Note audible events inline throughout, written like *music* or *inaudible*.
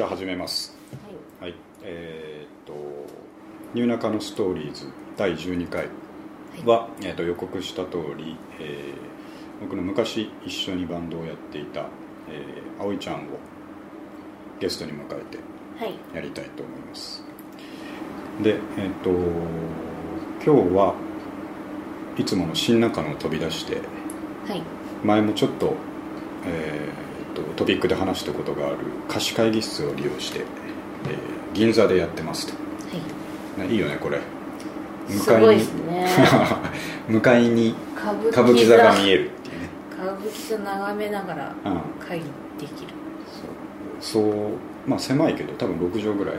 じゃあ始めます。はい。えーっと「ニューナカのストーリーズ」第12回は、えーっと予告した通り、えー僕の昔一緒にバンドをやっていた、えー、葵ちゃんをゲストに迎えてはい。やりたいと思います。でえーっと今日はいつもの新中野を飛び出してはい。前もちょっと,、えーとトピックで話したことがある貸し会議室を利用して、えー銀座でやってますと、はい。ねいいよねこれ。すごいですね。*laughs* 向かいに歌舞伎座。が見えるっていうね。歌舞伎座眺めながらうん。会議できる。そう。そうまあ狭いけど多分6畳ぐらい。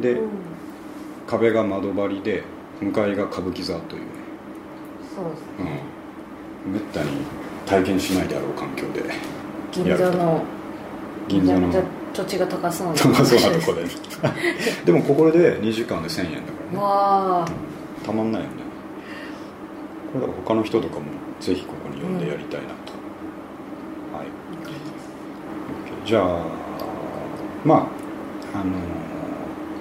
で、うん。壁が窓張りで向かいが歌舞伎座という。ね、そうですうん、めったに体験しないであろう環境で銀座の。銀座の。土地が高そうな高そうなとこでででもここで2時間で1000円だからね。わあ。たまんないよね。これだから他の人とかもぜひここに呼んでやりたいなと、はい。OK じゃあまああの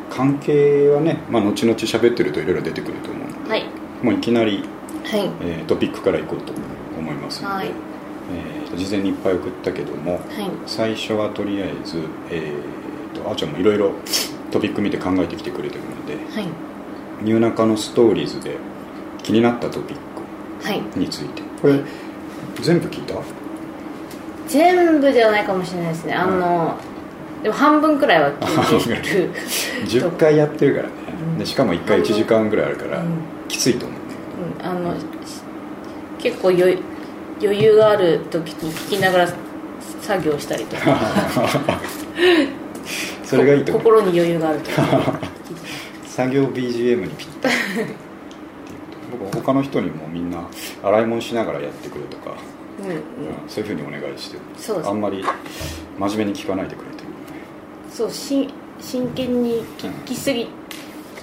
関係はね、まあ、後々喋ってるといろいろ出てくると思うので、はい。もういきなり、はい。えートピックからいこうと思いますので、はい。え事前にいっぱい送ったけどもはい。最初はとりあえず、えー、とあーちゃんもいろいろトピック見て考えてきてくれてるのではい。ニューナカのストーリーズで気になったトピッはい。クについて。これ全部聞いた？全部ではないかもしれないですね。あの、でも半分くらいは聞いてる。10 *laughs* 回やってるからね、うん。でしかも1回1時間ぐらいあるから、うん。きついと思う。んだうん。あの結構余余裕がある時に聞きながら作業したりとか。*laughs* それがいいと心に余裕がある時 *laughs* 作業 BGM にぴったり。僕他の人にもみんな洗い物しながらやってくれとか、うんうん。うんそういうふうにお願いして。るそうあんまり真面目に聞かないでくれてるそうし真剣に聞きすぎ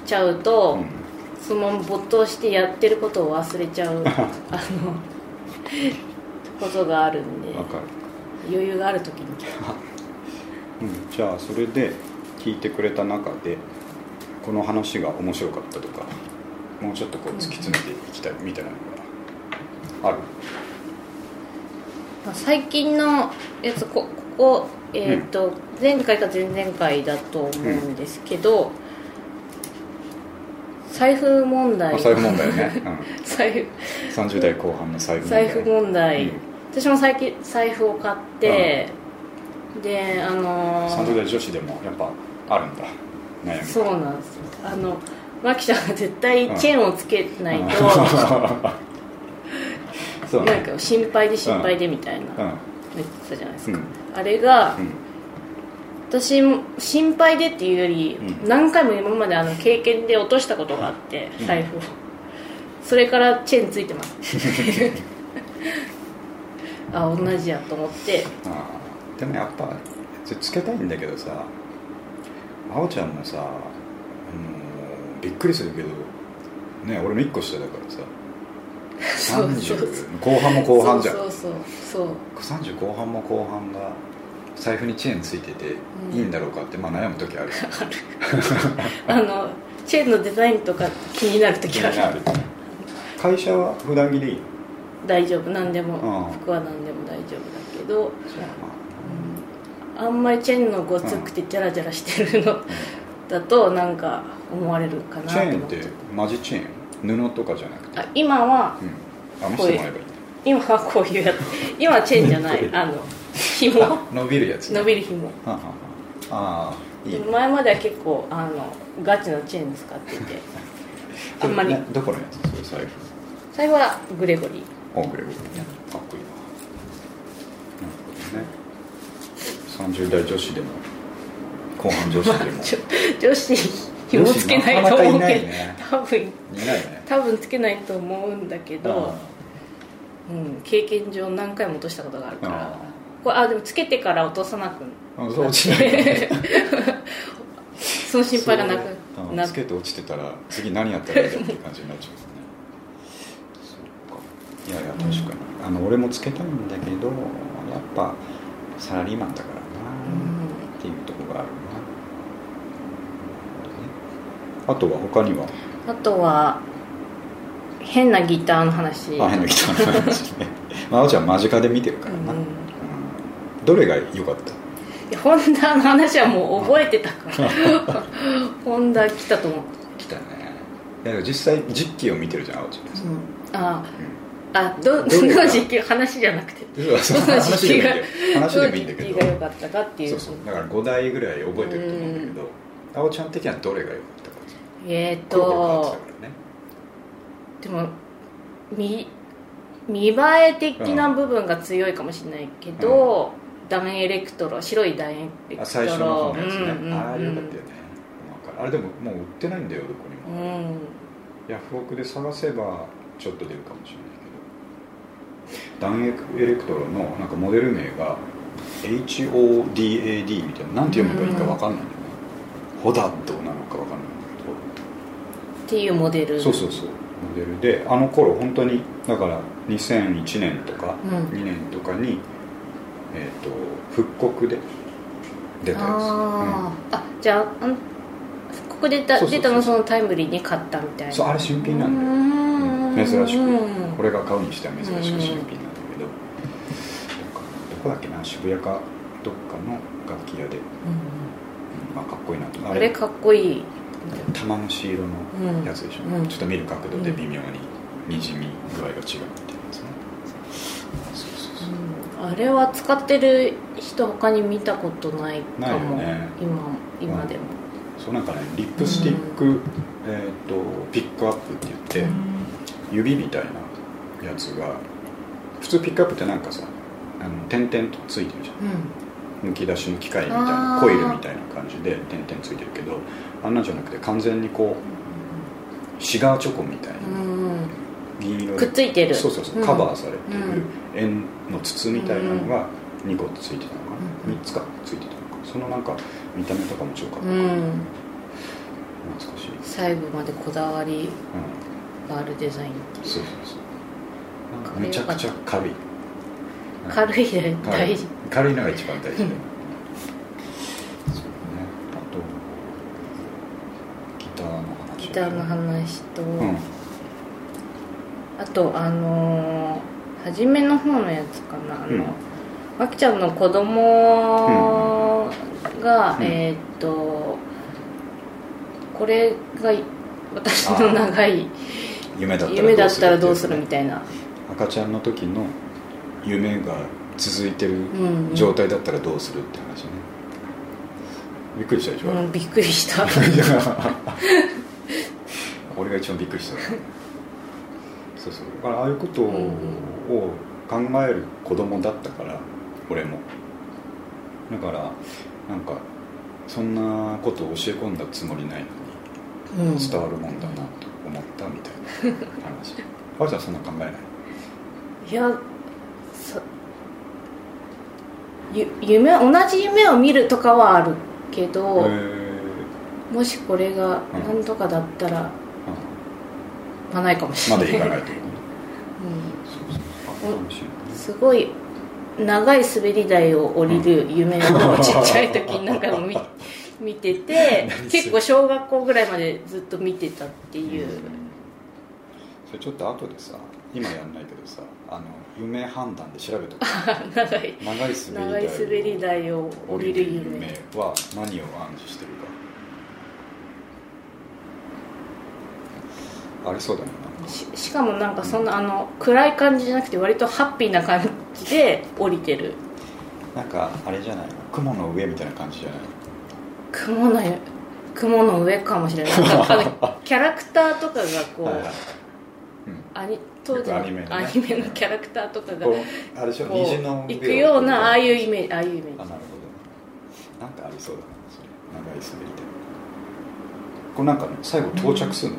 ちゃうと、うん。そのまま没頭してやってることを忘れちゃう。*laughs* あのことがあるんで余裕がある時に *laughs* うん、じゃあそれで聞いてくれた中でこの話が面白かったとかもうちょっとこう突き詰めていきたいみたいなのがある、まあ最近のやつこここ、えーと前回か前々回だと思うんですけど、財布問題。あ財布問題ね、*laughs* 財布。うん、30代後半の財布問題。財布問題、うん。私も最近財布を買って、であのー30代女子でもやっぱあるんだ。悩み。がそうなんですよ。あのマキちゃんが絶対チェーンをつけないと、*laughs* そうね。なんか心配で心配でみたいなうん。言ってたじゃないですか、うん。あれが、うん私も心配でっていうより、うん。何回も今まであの経験で落としたことがあってうん。財布を、それからチェーンついてます。*laughs* あ同じやと思って。あーでもやっぱつつけたいんだけどさあおちゃんもさ、あのーびっくりするけどね俺の1個下だからさ *laughs* そうそう30後半も後半じゃん。そうそうそう30後半も後半が財布にチェーンついててうん。いいんだろうかって、まあ悩む時ある。*laughs* あのチェーンのデザインとか気になる時ある。ある。会社は普段着でいいの？大丈夫。何でも。うん。服は何でも大丈夫だけど。あんまりチェーンのごつくてジャラジャラしてるのだとなんか思われるかなチェーンってマジチェーン？布とかじゃなくて？あ今はうん。あ見せてもらえばいい今はこういうやつ。今はチェーンじゃない。*laughs* あの紐。あ伸びるやつね。伸びる紐。はあはあいいね。前までは結構あのガチのチェーン使ってて。*laughs* あんまり。どこのやつ？それ財布最後はグレゴリー。おグレゴリーね。かっこいいななるほどね。30代女子でも後半女子でも。*laughs* 女子紐つけないと思うけど多分。いないね。多分つけないと思うんだけど、うん、経験上何回も落としたことがあるから。あこれあでもつけてから落とさなくあそう落ちないその心配がなくなつけて落ちてたら次何やったらいいっていう感じになっちゃうね。そうか。いやいや確かに、あの俺もつけたいんだけどやっぱサラリーマンだからなっていうところがるな。あとは他には？あとは変なギターの話。あ変なギターの話ね。まああおちゃん間近で見てるからな、うんうんどれが良かった？ホンダの話はもう覚えてたから。*laughs* ホンダ来たと思って来たね。いや実際実機を見てるじゃんあおちゃん。ああどどれが？どの時期話じゃなくて。どの話時期が話でもいいんだけど。が良かったかっていうそうそう。だから5台ぐらい覚えてると思うんだけど。あおちゃん的にはどれが良かったか？えっ、コロコロ変わってとね。でも見見栄え的な部分が強いかもしれないけど、ダメエレクトロ白いダメエレクトロ。あ最初の方のやつね、うんうんうん。ああよかったよね。あれでももう売ってないんだよどこにも、うん。ヤフオクで探せばちょっと出るかもしれないけどダンエレクトロのなんかモデル名が HODAD みたいななんて読めばいいかわかんないんだよね、ホダッドなのかわかんないんだっていうモデルけどそうそうそう。モデルであの頃本当にだから2001年とかうん。2年とかに、えー、と復刻で出たやつ、あー、あじゃああんここ出た出たのそのタイムリーに買ったみたいな。そうあれ新品なんだようん。珍しく。うんこれが買うにしては珍しく新品なんだけど、どこだっけな？渋谷かどっかの楽器屋で、うんまあ、かっこいいなと。あれ。かっこいい。玉虫色のやつでしょ、うんちょっと見る角度で微妙ににじみ具合が違うみたいなやつね、そうそうそううんあれは使ってる人他に見たことないかないよも、ね。今今でも、そうなんかねリップスティック、えー、とピックアップって言って、指みたいなやつが普通ピックアップってなんかさあの点々とついてるじゃん。むき出しの機械みたいなコイルみたいな感じで点々ついてるけどあんなんじゃなくて完全にこうシガーチョコみたいなうん。銀色くっついてる。そうそうそう、うんカバーされてうん。る円の筒みたいなのが2個ついてたのかな、うん。3つかついてたのかそのなんか見た目とかも超かっこいい、うん。懐かしい、うん、細部までこだわりがあるデザインそうそうそう。なんかめちゃくちゃ軽い。軽いで軽い大事。軽い。のが一番大事。だよねそうね。あとギターの話。ギターの話と、うん。あとあのー初めの方のやつかな。あうん。の、あきちゃんの子供が、うん。えーっとこれが私の長い夢だったら夢だったらどうするみたいな、赤ちゃんの時の夢が続いてるうん。うん状態だったらどうするって話ね。びっくりしたでしょ、うん、びっくりした。*laughs* 俺が一番びっくりした。そうそう。だからああいうことをうん考える子供だったから俺も。だからなんかそんなことを教え込んだつもりないのうん。に伝わるもんだなと思ったみたいな話。*laughs* あるちゃんそんな考えない？いやそゆ夢同じ夢を見るとかはあるけど、へもしこれがうん。何とかだったら、ーまあないかもしまれない。だ行かないという *laughs* うん、すごい長い滑り台を降りる夢をちっちゃい時になんか見 *laughs* 見てて結構小学校ぐらいまでずっと見てたっていう、それちょっと後でさ今やんないけどさあの夢判断で調べとく。*laughs* 長い長い滑り長台を降りる夢。は何を暗示してるか。ありそうだよししかもなんかそんなあの暗い感じじゃなくて割とハッピーな感じで降りてる。ななんかあれじゃない？の雲の上みたいな感じじゃない？雲の雲の上かもしれない。なんかあの *laughs* キャラクターとかがこう、はいはい。うん。アニ当時のアニメのね。アニメのキャラクターとかがこうあれでしょ？虹の行くようなああいうイメージああいうイメージ。あなるほど。なんかありそうだなそれ。長い滑り台これなんかね最後到着するの、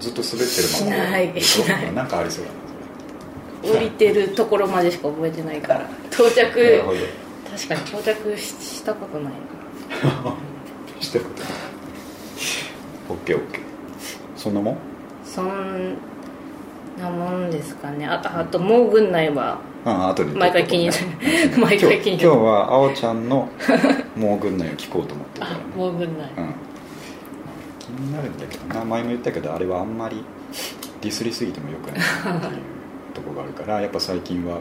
ずっと滑ってるまましない。しないなんかありそうだな。降りてるところまでしか覚えてないから。到着。確かに到着ししたことない *laughs* したことない。オッケーオッケー。そんなもん？そんなもんですかね。ああともう軍内はああ後で毎回気になる。毎回気になる。今日はあおちゃんのもうぐんないを聞こうと思ってるからもうぐんないうん、気になるんだけどな前も言ったけどあれはあんまりディスりすぎてもよくないなっていうところがあるからやっぱ最近は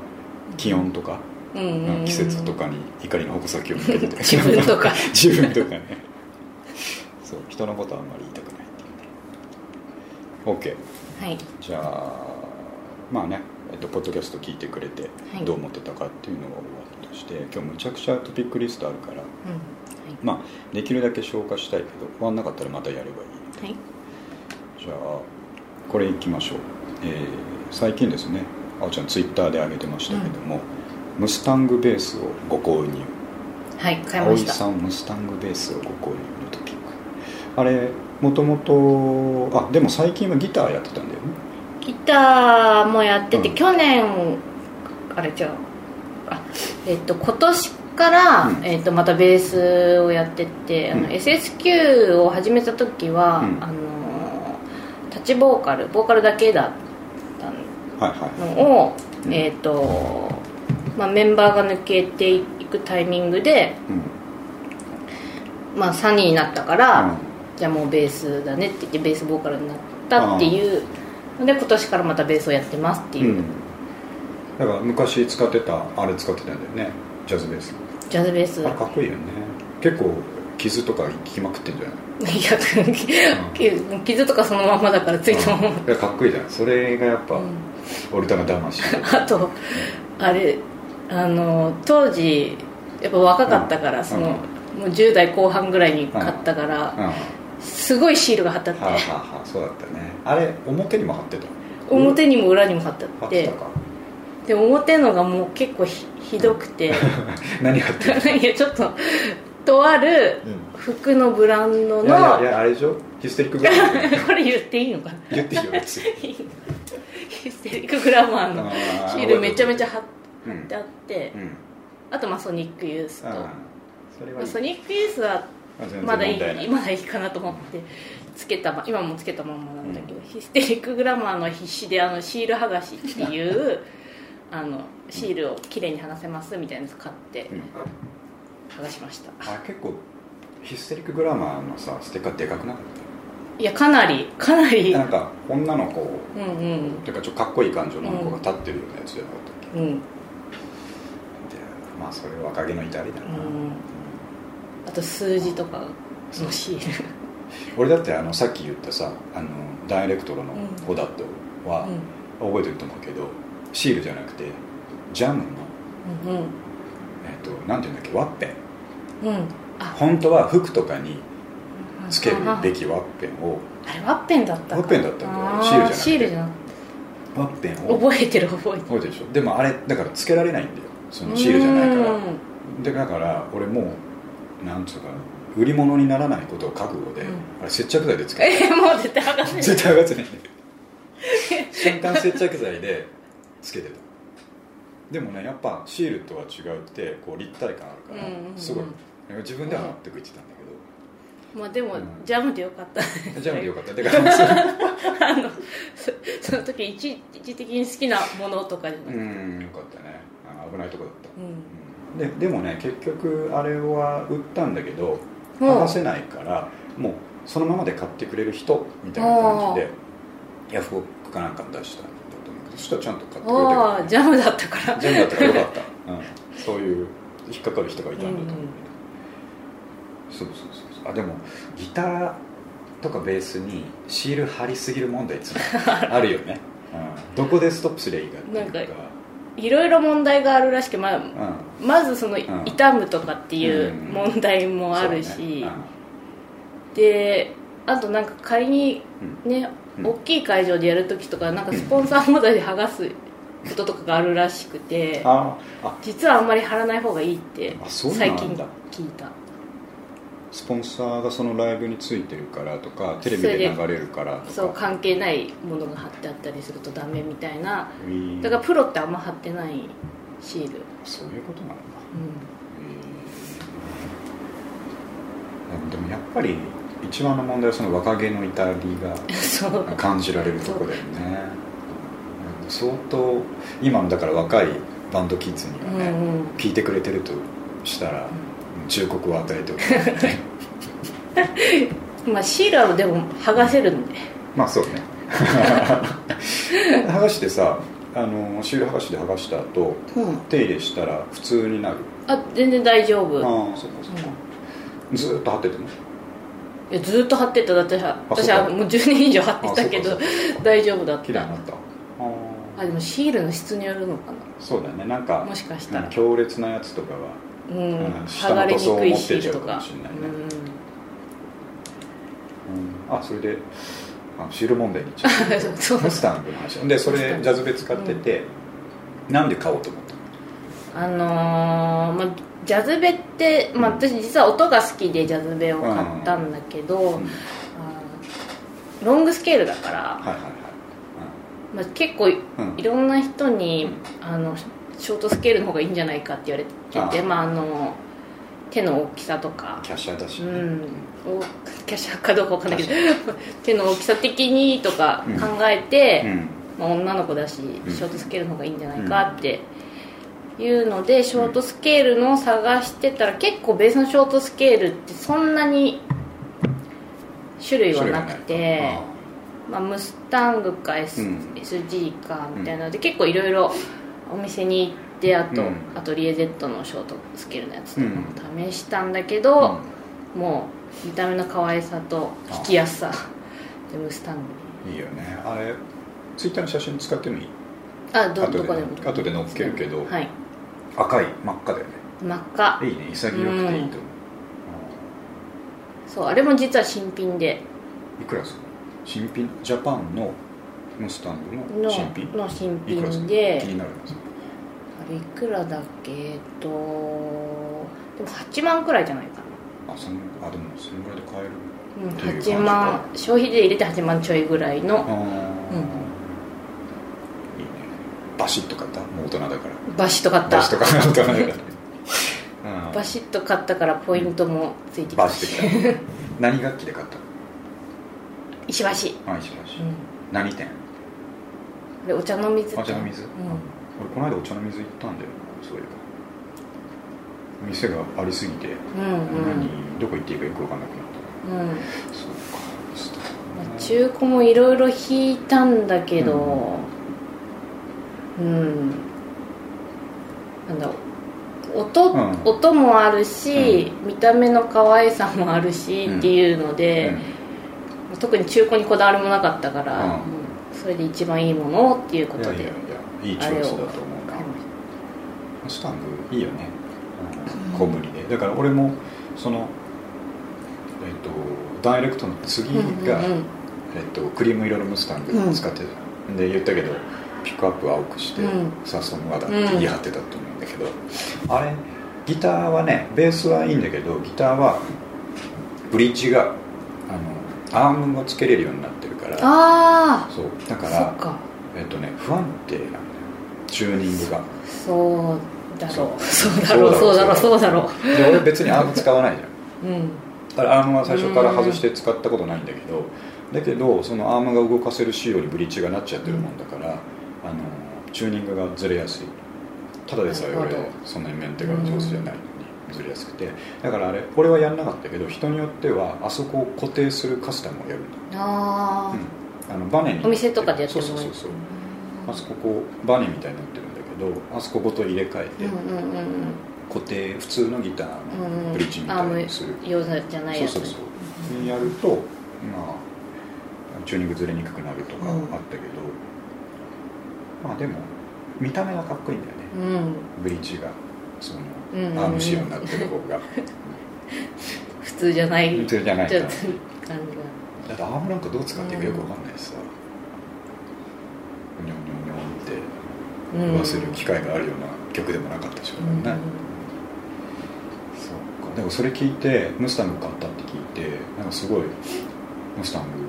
気温とか、季節とかに怒りの矛先を向けてて自分とか。*laughs* 自分とかね。そう人のことはあんまり言いたくないっていうね。OK はい。じゃあまあね、えっと、ポッドキャスト聞いてくれてはい。どう思ってたかっていうのを終わりとして今日むちゃくちゃトピックリストあるからうんまあできるだけ消化したいけど終わんなかったらまたやればいいはいはい。じゃあこれいきましょう、えー最近ですねあおちゃんツイッターで上げてましたけども、ムスタングベースをご購入。はい買いました。葵さんムスタングベースをご購入のトピックあれもともとあでも最近はギターやってたんだよね。ギターもやってて、うん。去年あれ違う。あえっと今年から、うん。えっとまたベースをやってって、あのうん。SSQ を始めた時は、うん。あのタッチボーカルボーカルだけだったはいはい。のを、うん。えっとまあ、メンバーが抜けていくタイミングで、うん。まあ、3人になったから、うん。じゃあもうベースだねって言ってベースボーカルになったっていうので今年からまたベースをやってますっていう、うん。だから昔使ってたあれ使ってたんだよね。ジャズベースジャズベース。かっこいいよね。結構傷とか効きまくってんじゃない？いやき傷とかそのままだからついたまま、いやかっこいいじゃん。それがやっぱ、うん。オルタナ魂。あとあれあの当時やっぱ若かったから、その、うんもう10代後半ぐらいに買ったから、すごいシールが貼ってあって、あ、はあはあ、そうだったね。あれ表にも貼ってた？表にも裏にも貼ってあってで表のがもう結構ひひどくて。*laughs* 何貼ってた *laughs* いやちょっととあるうん。服のブランドのいやいやあれでしょ？ヒステリックグラマー。*laughs* これ言っていいのかな？言っていいよ別に。ヒステリックグラマーのシールめちゃめちゃ貼っうんてあってうん。あとまあソニックユースと。ソニックユースはまだいいい。まだいいかなと思ってつけたま今もつけたまんまなんだけど、ヒステリックグラマーの必死であのシール剥がしっていうあのシールをきれいに剥がせますみたいなやつ買ってうん。剥がしました。あ結構ヒステリックグラマーのさステッカーでかくなかっいやかなりかなり。たなんか女の子うんうん。てかちょっとかっこいい感じの女の子が立ってるようなやつじゃなかったっけ、うんでまあそれは若気の至りだな、うんあと数字とかのシール。*laughs* 俺だってあのさっき言ったさあのダイレクトロのうん。コダットは、覚えてると思うけどシールじゃなくてジャムの、うんうん。えっとなんていうんだっけワッペン。うん。あ。本当は服とかにつけるあべきワッペンを。あれワッペンだったか。ワッペンだったんだよシールじゃなくて。シールじゃなくワッペンを。覚えてる覚えてる。覚えてるでしょ。でもあれだからつけられないんだよ。そのシールじゃないから。うん。でだから俺もうなんつうか売り物にならないことを覚悟で、うん。あれ接着剤でつけて。えもう絶対剥がせない。絶対上がってない。瞬間接着剤でつけてたでもねやっぱシールとは違うってこう立体感あるから、うんうんうん。すごい。自分では納得いってたんだまあでも、うん。ジャムでよかった。けど、じゃあよかった。だかあのそその時一一時的に好きなものとかじゃなくてうんよかったね。あ危ないとこだった、うん。うん。ででもね結局あれは売ったんだけどうん。剥がせないからもうそのままで買ってくれる人みたいな感じでヤフオクかなんかに出したんだと思うけどそしたらちゃんと買ってくれてるああジャムだったから。全部だったからよかった、*laughs* うん、そういう引っかかる人がいたんだと思う、うん。うんそうそうそうそう。あでもギターとかベースにシール貼りすぎる問題いつも *laughs* あるよね、うん、どこでストップすりゃいいかっていうか。なんかいろいろ問題があるらしく、まあ、うん。まずその、ん。傷むとかっていううん。問題もあるし、ね。であとなんか仮にうんね、うん大きい会場でやる時とかなんかスポンサー問題で剥がすこととかがあるらしくてうんあ。あ実はあんまり貼らない方がいいってあそうなんだ。最近聞いた。スポンサーがそのライブについてるからとかテレビで流れるからとか。そう関係ないものが貼ってあったりするとダメみたいな。だからプロってあんま貼ってないシール、そういうことなんだうへー。でもやっぱり一番の問題はその若気の至りが感じられるところだよね。うん相当今のだから若いバンドキッズにはね、うんうん。聞いてくれてるとしたら忠告を与えておく *laughs* まあシールはでも剥がせるんで。まあそうね。*laughs* 剥がしてさあのシール剥がしで剥がした後うん。手入れしたら普通になる。あ全然大丈夫、うん、ああそうかそうか、ずーっと貼っててねいやずっと貼ってた。だってさ私はもう10年以上貼ってたけど大丈夫だった。綺麗になった。あああでもシールの質によるのかそうだね。なんかなもしかしたら。うん強烈なやつとかはうんうん剥がれにくいシールとかかもしれないね。うん。あそれであシール問題にちょっと *laughs* そう。ムスタングの話。でそれジャズベ使ってて、なんで買おうと思ったあのーまあ、ジャズベって、まあ、私実は音が好きでジャズベを買ったんだけど、うん。ロングスケールだから、はいはいはい、まあ、結構いろんな人に、あのショートスケールの方がいいんじゃないかって言われててまあ、あの手の大きさとか。キャッシャーだし。ね、うん、おキャッシャーかどうかわかんないけど *laughs* 手の大きさ的にとか考えて、うん。まあ、女の子だしん。ショートスケールの方がいいんじゃないかっていうのでショートスケールのを探してたら結構ベースのショートスケールってそんなに種類はなくて、まあ、ムスタングか、S うん。SG かみたいなので結構いろいろお店に行ってあと、うん。アトリエ Z のショートスケールのやつとかも試したんだけど、もう見た目の可愛さと弾きやすさ。でムスタングいいよね。あれツイッターの写真使ってもいい？あどどこでも。後で載っけるけど。はい赤い真っ赤だよね。真っ赤。いいね。潔くていいと思う、そうあれも実は新品で。いくらする新品？ジャパンのムスタングのの新品？の新品で。気になるんですよあれいくらだっけ？えっとでも8万くらいじゃないかあそのあでもそのぐらいで買える。な、うん、っていう感じか。8万。消費税入れて8万ちょいぐらいの。うんバシッと買った。もう大人だから。バシッと買った。バシッと買った。大人だから。ね、*laughs* うん。バシッと買ったからポイントもついてきバたした。何楽器で買ったの？石橋、あ石橋、うん、何店？でお茶の水お茶の水？うん。俺この間お茶の水行ったんだよそういえば。店がありすぎて、うんうん。何？どこ行っていいかよく分かんなくなっうん。たそうか。中古もいろいろ弾いたんだけどうん、なんだろう。音,、うん。音もあるし、見た目の可愛さもあるし、うんっていうので、特に中古にこだわりもなかったから、うん。うんそれで一番いいものをっていうことでいやいやいやいいチョイスだと思うな。スタングいいよね、うん、小ぶりで。だから俺もそのえっ、とダイレクトの次が、うんうんうん。えっとクリーム色のムスタング使ってた、で言ったけどピックアップ青くして、うん。さそのまだって言い張ってたと思うんだけど、あれギターはねベースはいいんだけどギターはブリッジがあのアームもつけれるようになってるからあそうだからえっとね不安定なんだよチューニングが。そうだろう。そそううだろう。そだろう。そううだろう。そうだろで俺別にアーム使わないじゃん。ううん。だからアームは最初から外して使ったことないんだけどだけどそのアームが動かせる仕様にブリッジがなっちゃってるもんだから、あのチューニングがずれやすい。ただでさえ俺そんなにメンテが上手じゃないのにずれやすくてだからあれ俺はやんなかったけど人によってはあそこを固定するカスタムをやるんだ、ああ、うん、あのバネにお店とかでやってもそうそうそうそう。あそここうバネみたいになってるんだけどあそこごと入れ替えて、うんうんうんうん固定普通のギターのブリッジみたいにする、アーム用じゃないやつそうそうそう。にやるとまあチューニングずれにくくなるとかあうんったけど、まあでも見た目はかっこいいんだよね。うん。ブリッジがそのアーム仕様になってる方が。*laughs* 普通じゃない。普通じゃない。ちょっと感じが。だってアームなんかどう使っていいかよくわかんないしさ。ニョンニョンニョンってうん。言わせる機会があるような曲でもなかったでしょうんうね、そうか。でもそれ聞いてムスタング買ったって聞いてなんかすごいムスタング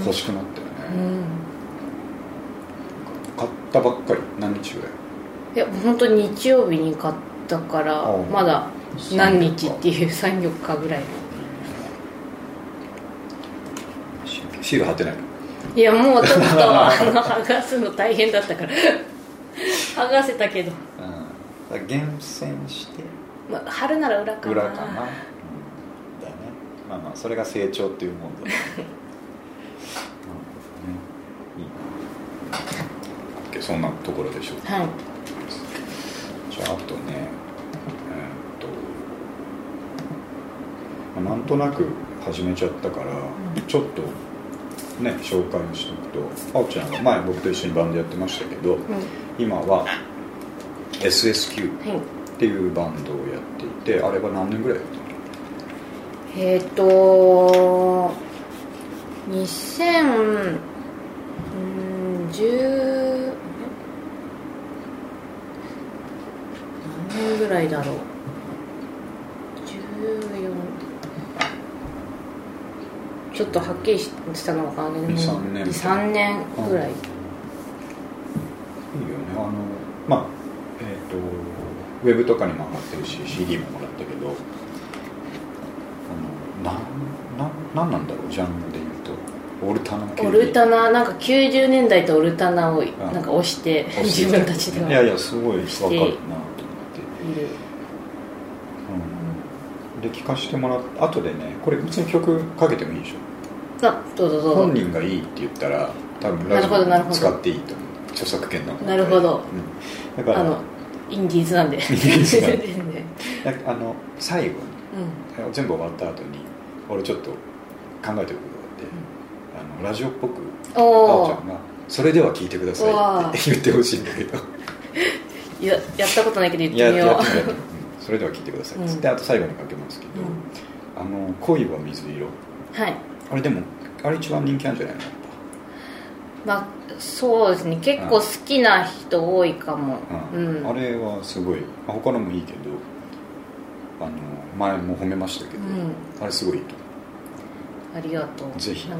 欲しくなったよね、うん買ったばっかり何日ぐらい？いや本当に日曜日に買ったからまだ何日っていう34日ぐらい。シール貼ってない？のいやもうちょっと剥がすの大変だったから。*laughs* 剥がせたけど。うん、厳選して。まあ、春なら裏かな。裏かな、うん、だね。まあまあそれが成長っていうもんだね。*laughs* うんね。いいそんなところでしょうか。はい。じゃああとねえーっとまあなんとなく始めちゃったから、ちょっとね紹介をしておくとあおちゃんが前僕と一緒にバンドやってましたけど、うん。今は SSQ はい。っていうバンドをやっていてあれは何年ぐらいやってるえっ、と2010年ぐらいだろう？14ちょっとはっきりしたのがね2 3年。3年ぐらい。いいよね。あのまあえっ、とウェブとかにも上がってるし CD ももらったけどあのなんなんなんなんだろうジャンルで言うと。オルタナ系。オルタナなんか90年代とオルタナをなんか押して押して。自分たちでは。いやいやすごい分かるなと思って、いるうん、で聞かせてもらっ後でねこれ別に曲かけてもいいでしょ。あどうぞどうぞ。本人がいいって言ったら多分ラジオ使っていいと思う。著作権のなるほど。うん、だからあのインディーズなんで。ンディーズなんで。全 *laughs* 然だあの最後にうん。全部終わった後に俺ちょっと考えてることがあって、あのラジオっぽくあおちゃんが「それでは聞いてください」って言ってほしいんだけど。*laughs* ややったことないけど言ってみようそれでは聞いてください。っつって、あと最後にかけますけど「あの恋は水色。はい」あれでもあれ一番人気あるんじゃないの？まあそうですね。結構好きな人多いかも。ううん。ん。あれはすごい、まあ、他のもいいけどあの前も褒めましたけど、うん。あれすごいいいとありがとう。ぜひ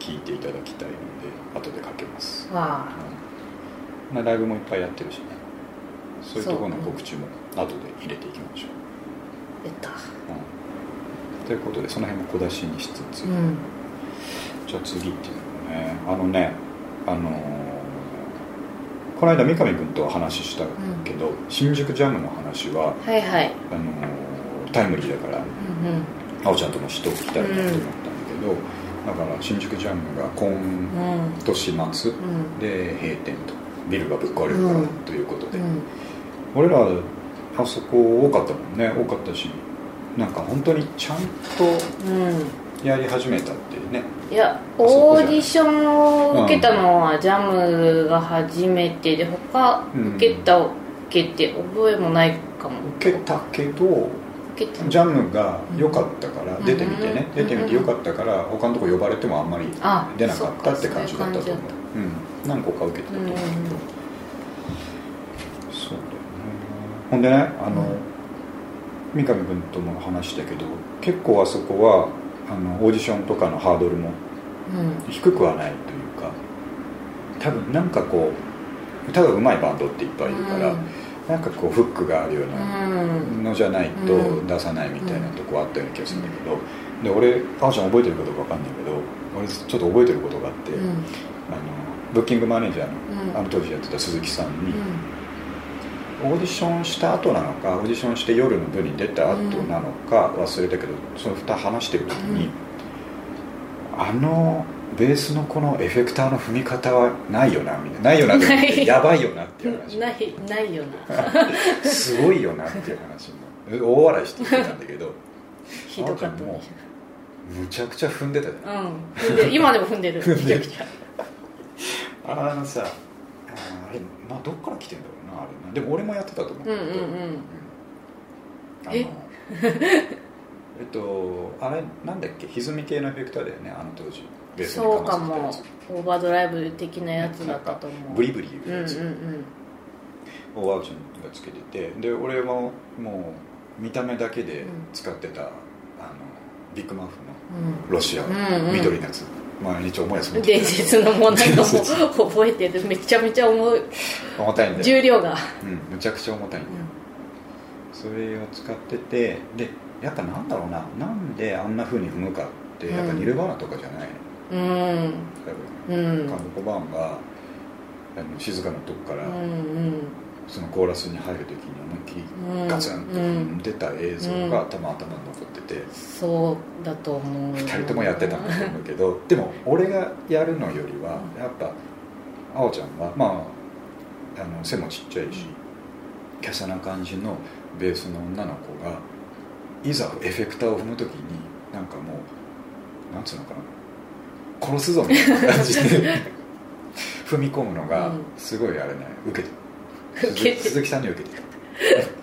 聞いていただきたいので後でかけます、わうん。まあ、ライブもいっぱいやってるしね。そういうところの告知も後で入れていきましょう、あ出た。うん。ということでその辺も小出しにしつつ、うん。じゃあ次っていうのね。あのねあのーこの間三上君と話したけど、新宿ジャムの話ははいはい。あのータイムリーだからうんうん。あおちゃんとも知っておきたいなと思ったんだけど、だから新宿ジャムが今うん。年末うん。で閉店と。ビルがぶっ壊れるからうん。ということで、うん。俺らあそこ多かったもんね。多かったしなんか本当にちゃんとうん。やり始めたっていうね。いやオーディションを受けたのはジャムが初めてで他うん。受けた受けて覚えもないかも。受けたけどジャムが良かったから、うん。出てみてね、うん。出てみて良かったから他のとこ呼ばれてもあんまりあ出なかったって感じだったと思う。ん、何個か受けてたと思うけど、うんそうだよねほんでねあの、三上君とも話したけど結構あそこはあのオーディションとかのハードルもうん。低くはないというか多分なんかこう歌が上手いバンドっていっぱいいるから、なんかこうフックがあるようなうん。のじゃないとうん。出さないみたいなとこあったような気がするんだけど、で俺あおちゃん覚えてるかどうかわかんないけど俺ちょっと覚えてることがあって、うん。あのブッキングマネージャーの,、うん。あの当時やってた鈴木さんに、オーディションした後なのかオーディションして夜の部に出た後なのか忘れたけど、その2話してる時に、あのベースのこのエフェクターの踏み方はないよなみたいな。ないよなってやばいよなっていう話。*laughs* ないないよな。*laughs* すごいよなっていう話も。大笑いしてたんだけどひどかったむちゃくちゃ踏んでたじゃん。うん。踏んでる今でも踏んでる。*laughs* 踏んでる。あのさああれなどっから来てんだろう。なあれな。でも俺もやってたと思う。けど、うんうん。うん。え？*laughs* えっとあれなんだっけ？歪み系のエフェクターだよねあの当時。ベースにそうかも。オーバードライブ的なやつだったと思う。ブリブリうんうんいうやつ、をワウちゃんがつけててで俺ももう見た目だけで使ってた、あのビッグマフのうん。ロシアうんうん。緑のやつ、毎日思い出すうん伝説のもうなんか伝説もう覚えてる。めちゃめちゃ重い重たいんだよ、重量が。うん、むちゃくちゃ重たいんだよ、それを使っててでやっぱなんだろうな。なんであんな風に踏むかってやっぱニルバーナとかじゃないの。うん。多分。うん。カンボコバーンが静かなとこからうんうんそのコーラスに入る時に思いっきりうん。ガツンとうん出た映像が多分頭に残ってて、そうだと思う2人ともやってたんだと思うけど *laughs* でも俺がやるのよりはやっぱあおちゃんはまああの背もちっちゃいし華奢な感じのベースの女の子がいざエフェクターを踏む時になんかもうなんつうのかな殺すぞみたいな感じで *laughs* 踏み込むのがすごいあれね受けてる受けてる鈴鈴木さんには受けて。る *laughs*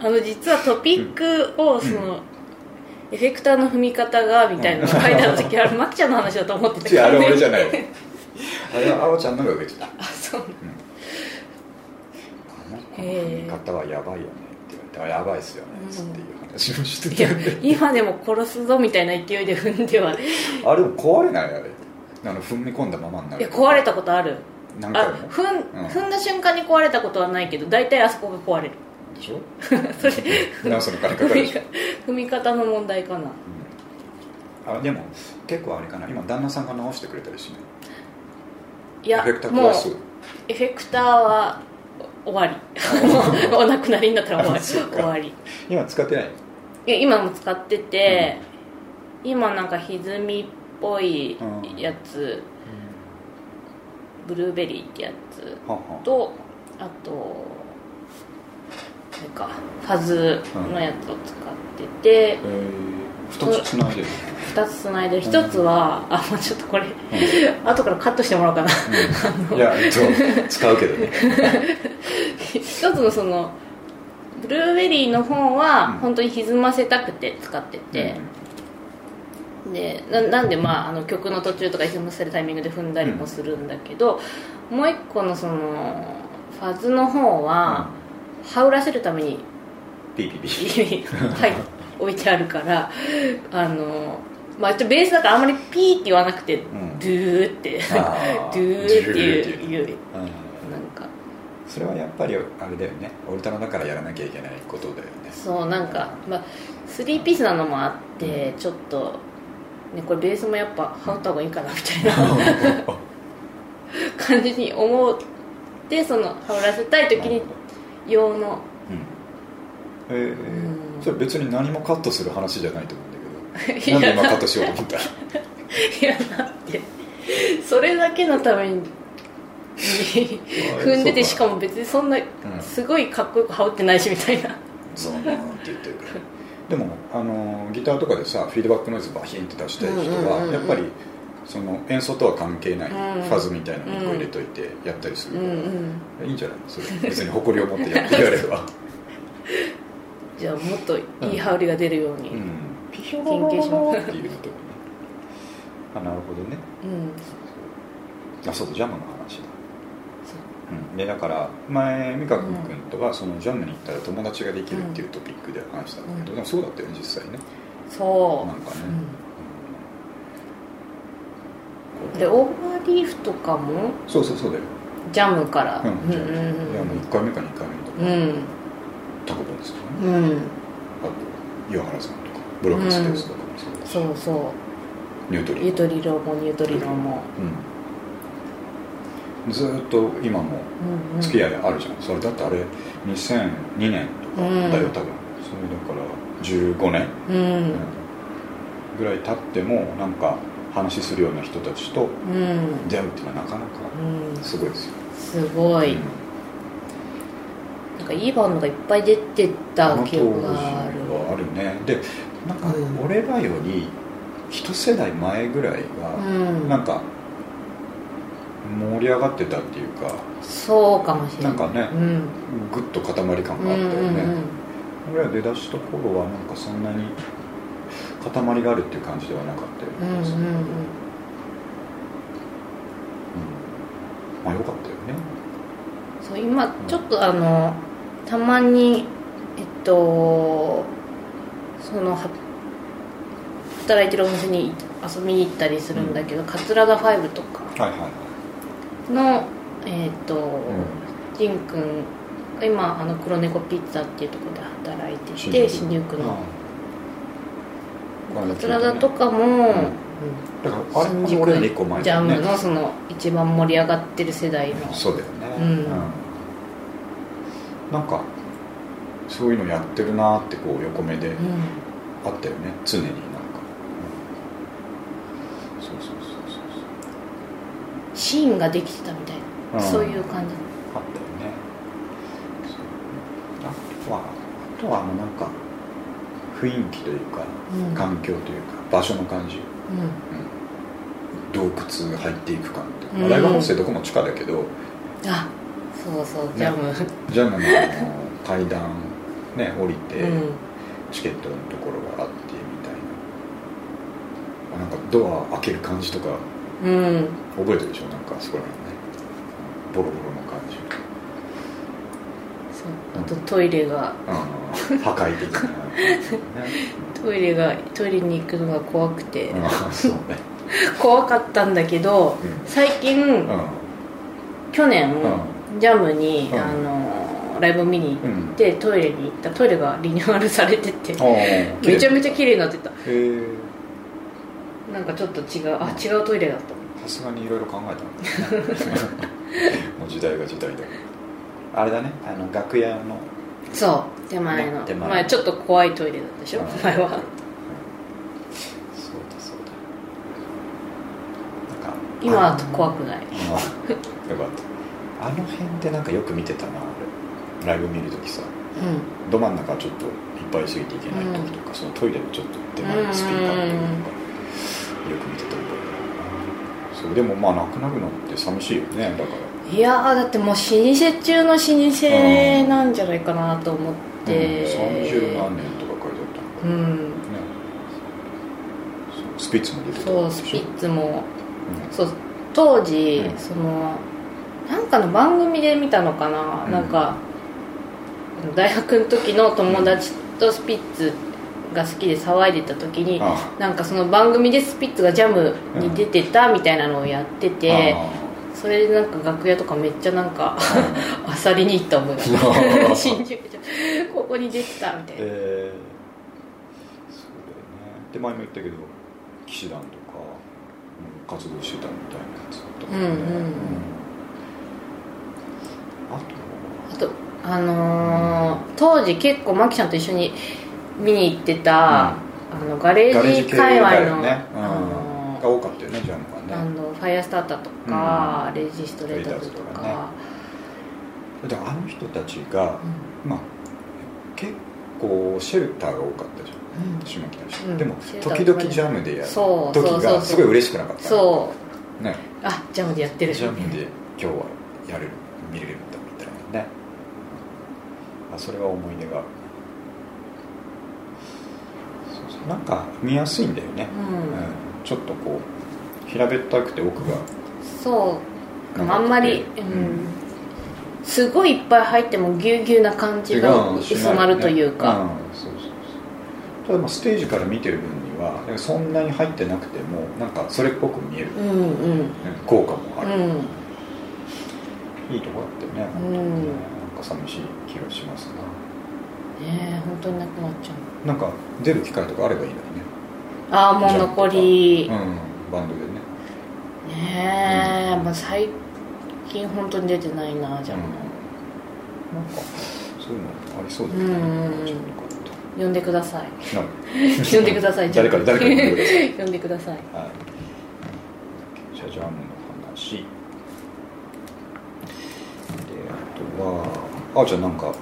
あの実はトピックをその、エフェクターの踏み方がみたいなのが書いてある時あれマキちゃんの話だと思ってた違うあれ俺じゃいない。あれは *laughs* あおちゃんのが受けてた。あそうあの子の踏み方はやばいよねって言われてあやばいっすよねっつっていう話をしていやたんで今でも殺すぞみたいな勢いで踏んでは。あれも壊れないあれあの踏み込んだままにないるや壊れたことある。あ何回も？踏ん,、うん。踏んだ瞬間に壊れたことはないけど大体あそこが壊れる。でしょ？*laughs* それ直すの金かか踏みる *laughs* 踏み方の問題かな。うん。あでも結構あれかな。今旦那さんが直してくれたりしねい？やエフェクター壊す？エフェクターは終わり。*laughs* もうお亡くなりになったら終わり。終わり。今使ってない？いや今も使ってて、今なんか歪みっぽいやつ、ブルーベリーってやつははとあとかファズのやつを使ってて、えー、2つつないでる、2つつないで1つは、あまあちょっとこれ、後からカットしてもらおうかな。うん、いやえっと使うけどね。一つのそのブルーベリーの方はうん。本当に歪ませたくて使ってて、でななんでまああの曲の途中とか歪ませるタイミングで踏んだりもするんだけど、もう一個のそのファズの方は、ハウらせるためにピーピーピー。*laughs* はい置いてあるからあのまあ一応ベースだからあんまりピーって言わなくて、ん。ドゥーってあ *laughs* ドーゥーっていういう。うん。なんか。それはやっぱりあれだよね。オルタナだからやらなきゃいけないことだよね。そうなんか、まあ、3ピースなのもあってちょっと、ね、これベースもやっぱハウった方がいいかなみたいな。*laughs* 感じに思ってその羽織らせたい時に用の。うん。えーうん。それ別に何もカットする話じゃないと思うんだけど。*laughs* いやなんで今カットしようと思った *laughs* いやだって。それだけのために踏んでてしかも別にそんなすごいかっこよく羽織ってないしみたいな。ゾーンって言ってるからでもあのギターとかでさフィードバックノイズバヒンって出したい人はやっぱりその演奏とは関係ないフうんァズみたいなのを入れといてやったりするうんから、うんいいんじゃない？それ別に誇りを持ってやってやれば。*laughs* じゃあもっといい羽織が出るようにうん。ピヒョ研究します。っていうのとかね。あなるほどね。うん。あそうだジャムの話。だうん、でだから前美香君とはそのジャムに行ったら友達ができるっていうトピックで話したんだけど、うんでもそうだったよね実際ね。そなんかね、うでオーバーリーフとかもそうそうそうだよ、ジャムから。うんじゃあうんいやもう1回目か2回目とか、うん。タコボンですとかね、うん、うん、あと岩原さんとか。ブロックスペースとかもそうだし、そうそう。ニュートリゆとりろもニュートリロも。うん、ずーっと今もうんうん。付き合いあるじゃん、それだってあれ2002年とかだよ、うん。多分。それだから15年。うん。ぐらい経ってもなんか話するような人たちとうん。出会うっていうのはなかなかうん。すごいですよ、すごい、うん。なんかいいバンドがいっぱい出てた記憶がある。はあるね。でなんかうん。俺らより一世代前ぐらいがうん。なんか盛り上がってたっていうかそうかもしれない。なんかねうん。グッと塊感があったようんうんうん。ね、俺ら出だした頃はなんかそんなに塊があるっていう感じではなかったよね、うんうんうん。うん。まあよかったよね。そう今ちょっとあのたまにえっとそのは働いてるお店に遊びに行ったりするんだけど、桂田ファイブとか。はいはいはいのえっと、ジンくんが今あの黒猫ピッツァっていうところで働いてて新宿の。桂田とかも、だからあれ新宿これ俺らの1個前ジャムのその一番盛り上がってる世代の。そうだよね。うん。なんかそういうのやってるなってこう横目でうん。あったよね。常になんか、うんそうそうそうそうシーンができてたみたいな、うん。そういう感じあったよね。あとはあとはあのなんか雰囲気というか、うん。環境というか場所の感じ。う洞窟入っていく感とか、うん。ライブハウスでどこも地下だけどんあそうそうジャム、ジャムのあの階段ね降りて、うん。チケットのところがあってみたいな。あなんかドア開ける感じとかうん。覚えてるでしょ？なんかそこら辺ね。ボロボロの感じ。そう。あとトイレが。あー破壊的な、ね、*laughs* トイレがトイレに行くのが怖くて。そうね。*laughs* 怖かったんだけどうん。最近うん。去年うジャムにうん。あのライブ見に行うん。ってトイレに行った。トイレがリニューアルされてて。めちゃめちゃ綺麗になってた。へえなんかちょっと違うあ違うトイレだった。さすがにいろいろ考えたんだね。*laughs* もう時代が時代だあれだね。あの楽屋の。そう手前の、ね手前。前ちょっと怖いトイレだったでしょうん。前は。そうだそうだ。なんか今は怖くない。よかった。あの辺でなんかよく見てたな俺ライブ見るときさ。うど真ん中ちょっといっぱいすぎていけない時とか、そのトイレのちょっと手前のスピーカーのとかよく見てたそうでもまあなくなるのって寂しいよねだから。んいやーだってもう老舗中の老舗なんじゃないかなと思って、うん、30何年とか書いてあったのか、うん。ね。そうスピッツも出てたそうスピッツも。うんそう当時、うん。そのなんかの番組で見たのかな、うん。なんか大学の時の友達とスピッツが好きで騒いでた時にあなんかその番組でスピッツがジャムに出てたみたいなのをやってて、あそれでなんか楽屋とかめっちゃなんかあさりに行った覚えが *laughs* 新宿じゃここに出てたみたいな、えー、そうだよね。で前も言ったけど騎士団とか、うん活動してたみたいなやつだったもんね。うんうんうん。ああとあのー当時結構マキちゃんと一緒に見に行ってた、あのガレージ界隈の、ね、うん。あのが多かったよねジャムがね。あのファイアスターターとか、レジストレーターズとレイターズとかかであの人たちが、まあ結構シェルターが多かったじゃん。うん。島木のでも時々ジャムでやる。そう時がすごい嬉しくなかった。そう。ね。あジャムでやってる。ジャムで今日はやれる見れるんだみたいなね。あそれは思い出がそうなんか見やすいんだよね、うん。ちょっとこう平べったくて奥がそう。あんまり、ううん。ん、すごいいっぱい入ってもぎゅうぎゅうな感じが薄まるというか、ん。そうそうそう。ただまあステージから見てる分にはそんなに入ってなくてもなんかそれっぽく見える、うんうん。効果もある、うん。いいとこだったよねね、うん。なんか寂しい気がしますな。ねえ本当になくなっちゃうなんか出る機会とかあればいいのにね。ああもう残り。うんバンドでね。ねえ、まあ、最近本当に出てないなじゃあ、うん。なんか。そういうのありそうだうよね、ん。ちょっと呼んでください。呼んでください誰か誰かに呼んでください？*laughs* 呼んでください。はい。じゃあジャムの話。であとはあーちゃんなんかうん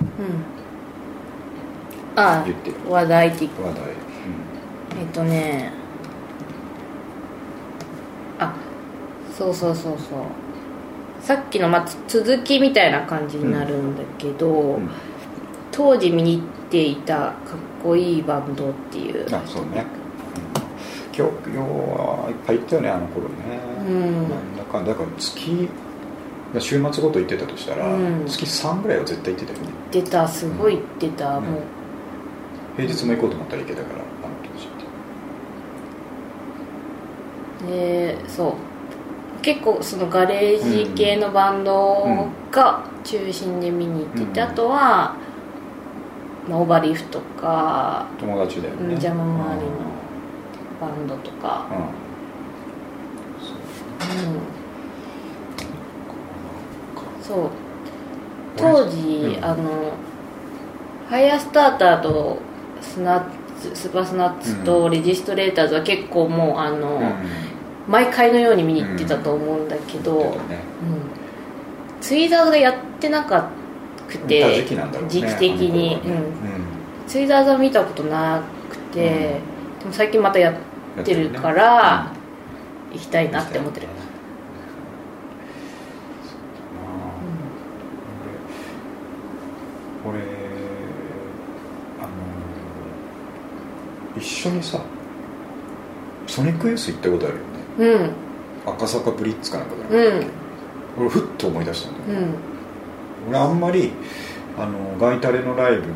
あ言ってよあ話題。的話題、えっとね。あそうそうそうそう。さっきの、ま続きみたいな感じになるんだけど、うん。当時見に行っていたかっこいいバンドっていう。あそうね、うん、今日今日はいっぱい行ったよねあの頃ね、うん。なんだかんだだから月週末ごと行ってたとしたら、うん。月3ぐらいは絶対行ってたよね。出たすごい出た、うん。もう平日も行こうと思ったら行けたからあの当時って。でそう。結構そのガレージ系のバンドが中心で見に行ってて、うんあとは、まあ、オーバーリーフとか、友達だよね。うんジャム周りのバンドとか、うん、うん。そう。うん、そう当時、うん。あのファイヤースターターとスナッツスーパースナッツとレジストレーターズは結構もうあの、うん。毎回のように見に行ってたと思うんだけど、うん。ツイーザーズがやってなかくてた時期的に、ツイーザーズは見たことなくて、うん。でも最近またやってるから、行きたいなって思ってる、これあの一緒にさソニックユース行ったことあるよね。うん。赤坂ブリッツかなんかだよね、うん。俺ふっと思い出したんだよね、うん。俺あんまりあのガイタレのライブに、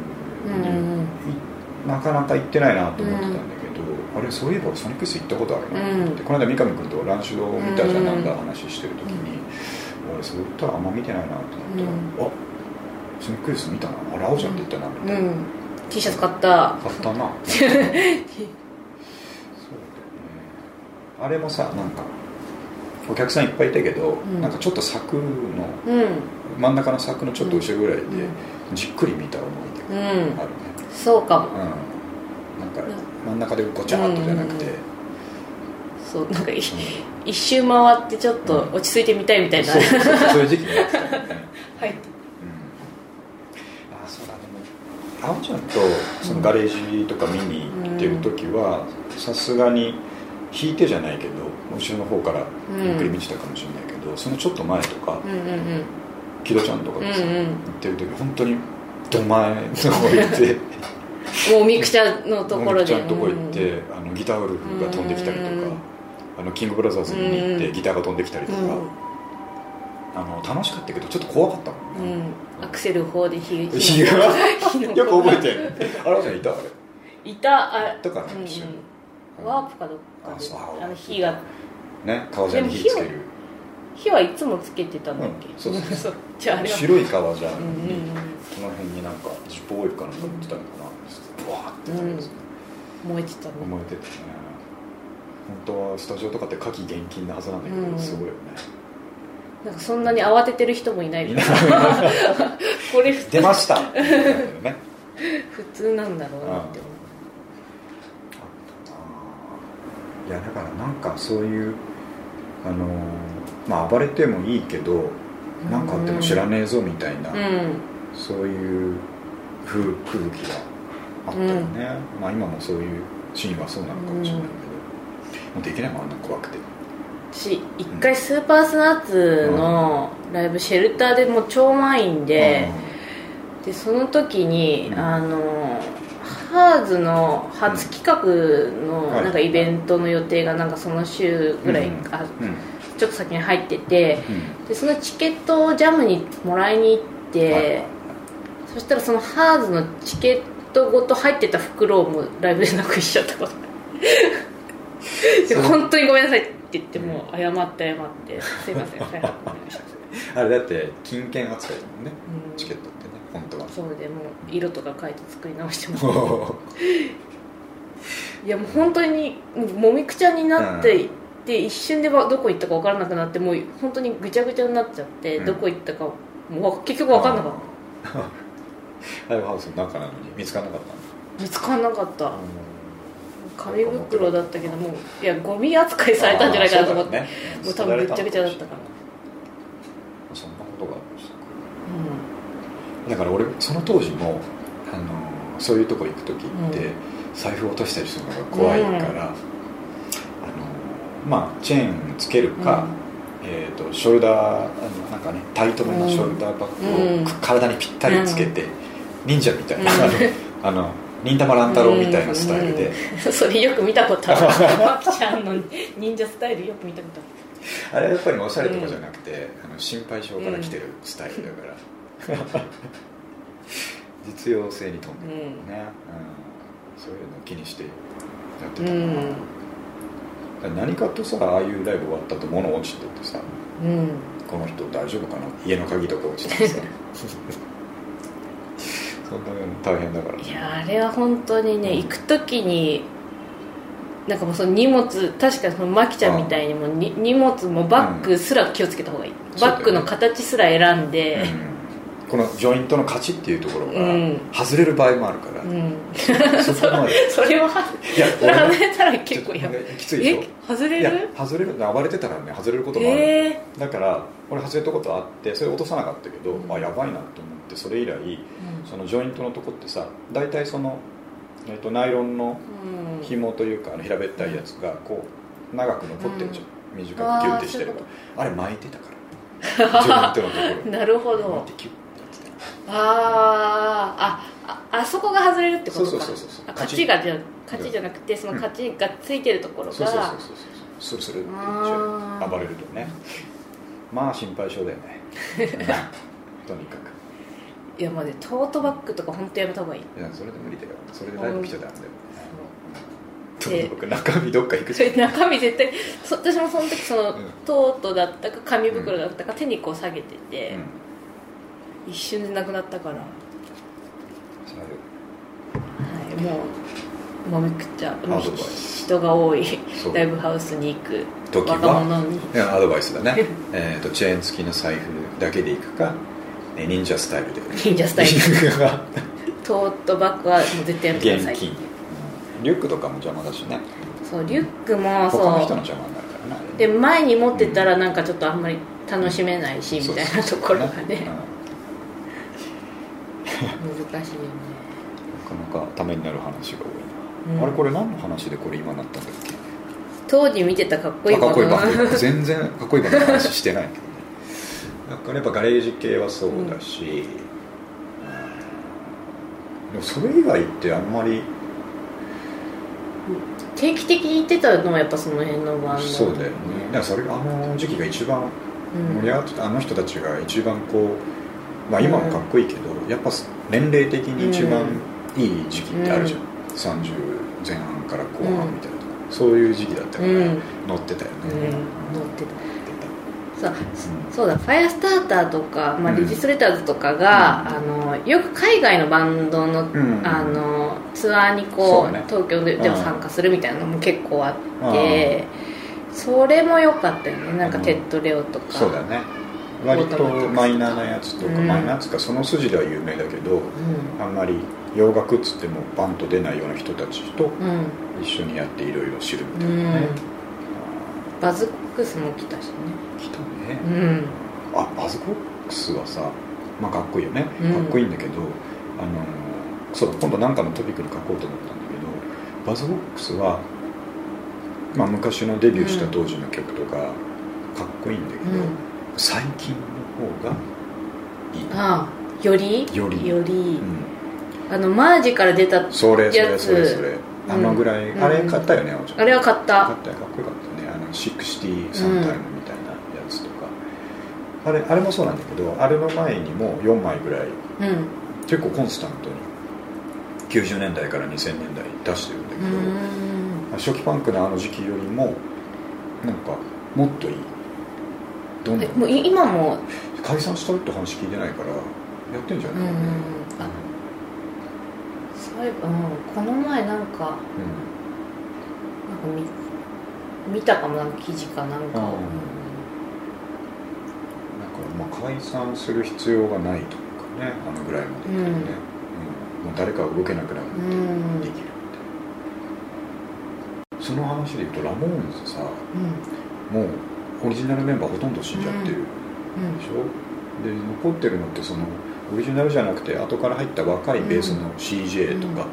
なかなか行ってないなと思ってたんだけど、あれそういえばソニックユース行ったことあるな。と思って、うん。この間三上君とランシュドを見たじゃん、うんなんだ話してる時に、俺そういったらあんま見てないなと思ったら、あソニックユース見たな。あれ青じゃんって言ったなみたいな、うん T シャツ買った。買ったな。*laughs* そうだよね。あれもさなんかお客さんいっぱいいたけど、ん。なんかちょっと柵のうん。真ん中の柵のちょっと後ろぐらいで、じっくり見た思い出があるね。そうかも。うん、なんか真ん中でごちゃっとじゃなくて、うんそうなんかい一周回ってちょっと落ち着いてみたいみたいな、そうそうそうそういう時期もあったよね、*laughs* はいうん、あそうだでも青ちゃんとそのガレージとか見に行ってる時はさすがに引いてじゃないけど後ろの方からゆっくり見てたかもしれないけど、そのちょっと前とかうんうんうん。木戸ちゃんとかでさ、うんうん。行ってる時本当にど前の方行ってもうミクチャのところで。ちゃんとこ行って、あのギターウルフが飛んできたりとか、うんあのキングブラザーズ見に行って、うんギターが飛んできたりとか、あの楽しかったけどちょっと怖かった。もんね、うん、うん、アクセル砲で火火の火が？火のよく覚えてる。あらちゃんいた？あれ？いた。あとかねうんうん、ワープかどっかで。あの火が。ね革ジャンに火つける。火はいつもつけてたんだっけ、うんそうそうそう。じゃああ白い革ジャうんンに、うん。その辺になんかジップオイルかなんか塗ってたのかな、わーってうん、うん思燃えてたのえてたね。本当はスタジオとかって火気厳禁なはずなんだけど、うん。すごいよねなんかそんなに慌ててる人もいないこれ普出ました。*laughs* 普通なんだろうなって思いやだからなんかそういうあのまあ暴れてもいいけどなんかあっても知らねえぞみたいな、ううん。そういう風空気があったよね、まあ今もそういうシーンはそうなのかもしれないけど、もうできないもんあんな怖くて私一回スーパースナッツのライブシェルターでもう超満員で、でその時に、うん。あのハーズの初企画のはいなんかイベントの予定がなんかその週ぐらい、うん。あちょっと先に入っててうん。でそのチケットをジャムにもらいに行って、はい。そしたらそのハーズのチケットごと入ってた袋をもうライブでなくしちゃったこと。*laughs* 本当にごめんなさいって言ってもう謝って謝ってすいませんはい *laughs* あれだって金券扱いだもんねうん。チケットってね本当は。そうでもう色とか変えて作り直しても *laughs* いやもう本当にもみくちゃになっていって、一瞬ではどこ行ったか分からなくなってもう本当にぐちゃぐちゃになっちゃって、うん。どこ行ったかもう結局分かんなかっラ *laughs* イブハウスの中なのに見つからなかったた見つかんなかった。の紙袋だったけどもういやゴミ扱いされたんじゃないかなと思って、あーもう多分ぐっちゃぐちゃだったから。そんなことがありましたかだから俺その当時もあのそういうとこ行く時って、うん。財布落としたりするのが怖いから、うん。あのまあチェーンつけるか、えー、とショルダーあのなんかねタイトめのショルダーバッグを、うん。体にぴったりつけて、忍者みたいな、あの忍たま乱太郎みたいなスタイルで、うん。それよく見たことある。マキちゃんの忍者スタイルよく見たことある。あれはやっぱりおしゃれとかじゃなくて、あの心配性から来てるスタイルだから、*laughs* 実用性に富んでるね、うん。そういうのを気にしてやってたかな、から何かとさああいうライブ終わった後物落ちててさうん。この人大丈夫かな家の鍵とか落ちててさそんなの大変だからね。いやあれは本当にね行く時になんかもうその荷物確かそのマキちゃんみたいにもに荷物もバッグすら気をつけた方がいい、ん。バッグの形すら選んで、うんこのジョイントの勝ちっていうところがうん。外れる場合もあるから、うん。そこまで。*laughs* それはいや外れたら結構やきついでしょ？え？外れる？外れる。暴れてたらね外れることもある、えだから俺外れたことあってそれ落とさなかったけど、うん。あやばいなと思ってそれ以来そのジョイントのとこってさ大体その、えっとナイロンのうん。紐というかあの平べったいやつがこう長く残ってるじゃん、短くキュッてしてるあーそういうこあれ巻いてたから。ジョイントのところ。*laughs* なるほ巻いどてキュッあーあああそこが外れるってことか。そうそうそうそうあ勝ちがじゃ勝ちじゃなくてその勝ちがついてるところが、そうそうそうそう。そうスルスルってあー。暴れるとね。まあ心配性だよね。*laughs* とにかく。いやまあねトートバッグとか本当やめた方がいい。いやそれで無理だよ。それでライブ来ちゃダメだよ。中身どっか行くそじゃん。れ中身絶対そ私もその時その、うん。トートだったか紙袋だったか、手にこう下げてて、うん一瞬でなくなったから、はい、もうもうめくっちゃ人が多い。そう。ライブハウスに行く。時は？若者に。いやアドバイスだね。*laughs* えーとチェーン付きの財布だけで行くかえ忍者スタイルで。忍者スタイル。*laughs* トートバッグはもう絶対やめてください。現金。リュックとかも邪魔だしね。そうリュックも他の人そうの邪魔になるからね。で前に持ってたらなんかちょっとあんまり楽しめないし、みたいなところがね。うん難しいよね。なかなかためになる話が多いな、うん。あれこれ何の話でこれ今なったんだっけ？当時見てたかっこいいあかっこいいバンンド全然かっこいいバンドの話してないけどね。*laughs* だからやっぱガレージ系はそうだし、うん。でもそれ以外ってあんまり定期的に行ってたのはやっぱその辺のバンドそうだよね。だからそれがあの時期が一番盛り上がってた、あの人たちが一番こうまあ今もかっこいいけど、やっぱ年齢的に一番いい時期ってあるじゃん、30前半から後半みたいなとか、そういう時期だったから、うん乗ってたよね、うん、乗って乗たってそう。たそうだ。ファイアスターターとか、まあ、うん。レジストレーターズとかが、うん。あのよく海外のバンドの,、うん。あのツアーにこうね。東京ででもうん参加するみたいなのも結構あって、それも良かったよね。なんかテッドレオとか、そうだね割とマイナーなやつとか、うん。マイナーっつうかその筋では有名だけどうあんまり洋楽っつってもバンと出ないような人たちと一緒にやっていろいろ知るみうたいなね、ん。バズコックスも来たしね。来たね、うん。あバズコックスはさまあかっこいいよね、うん。かっこいいんだけどあのそう今度何かのトピックに書こうと思ったんだけどバズコックスは、まあ、昔のデビューした当時の曲とかかっこいいんだけど、うん最近の方がいい、ああより？より。より。うん、あのマージから出たそれそれやつそれ。それあのぐらい、うん。あれ買ったよね、あおちゃんあれは買った。買ったよ。かっこよかったね。あの60サンタイムみたいなやつとか、あれあれもそうなんだけどあれの前にも4枚ぐらいうん。結構コンスタントに90年代から2000年代出してるんだけうど、ん。初期パンクのあの時期よりもなんかもっといいどんどえもうんい今も。解散したって話聞いてないからやってんじゃない、うんあそういえば、うん、この前なんかなんか見見たかもなんか記事かなんか。を、うんなんかまあ解散する必要がないというかねあのぐらいまでいくとね、うん。うん。もう誰かが動けなくなる。うん。うんできるみたいなその話で言うとラモーンズさもうオリジナルメンバーほとんど死んじゃってるうん。でしょ、で残ってるのってそのオリジナルじゃなくて後から入った若いベースの CJ とか、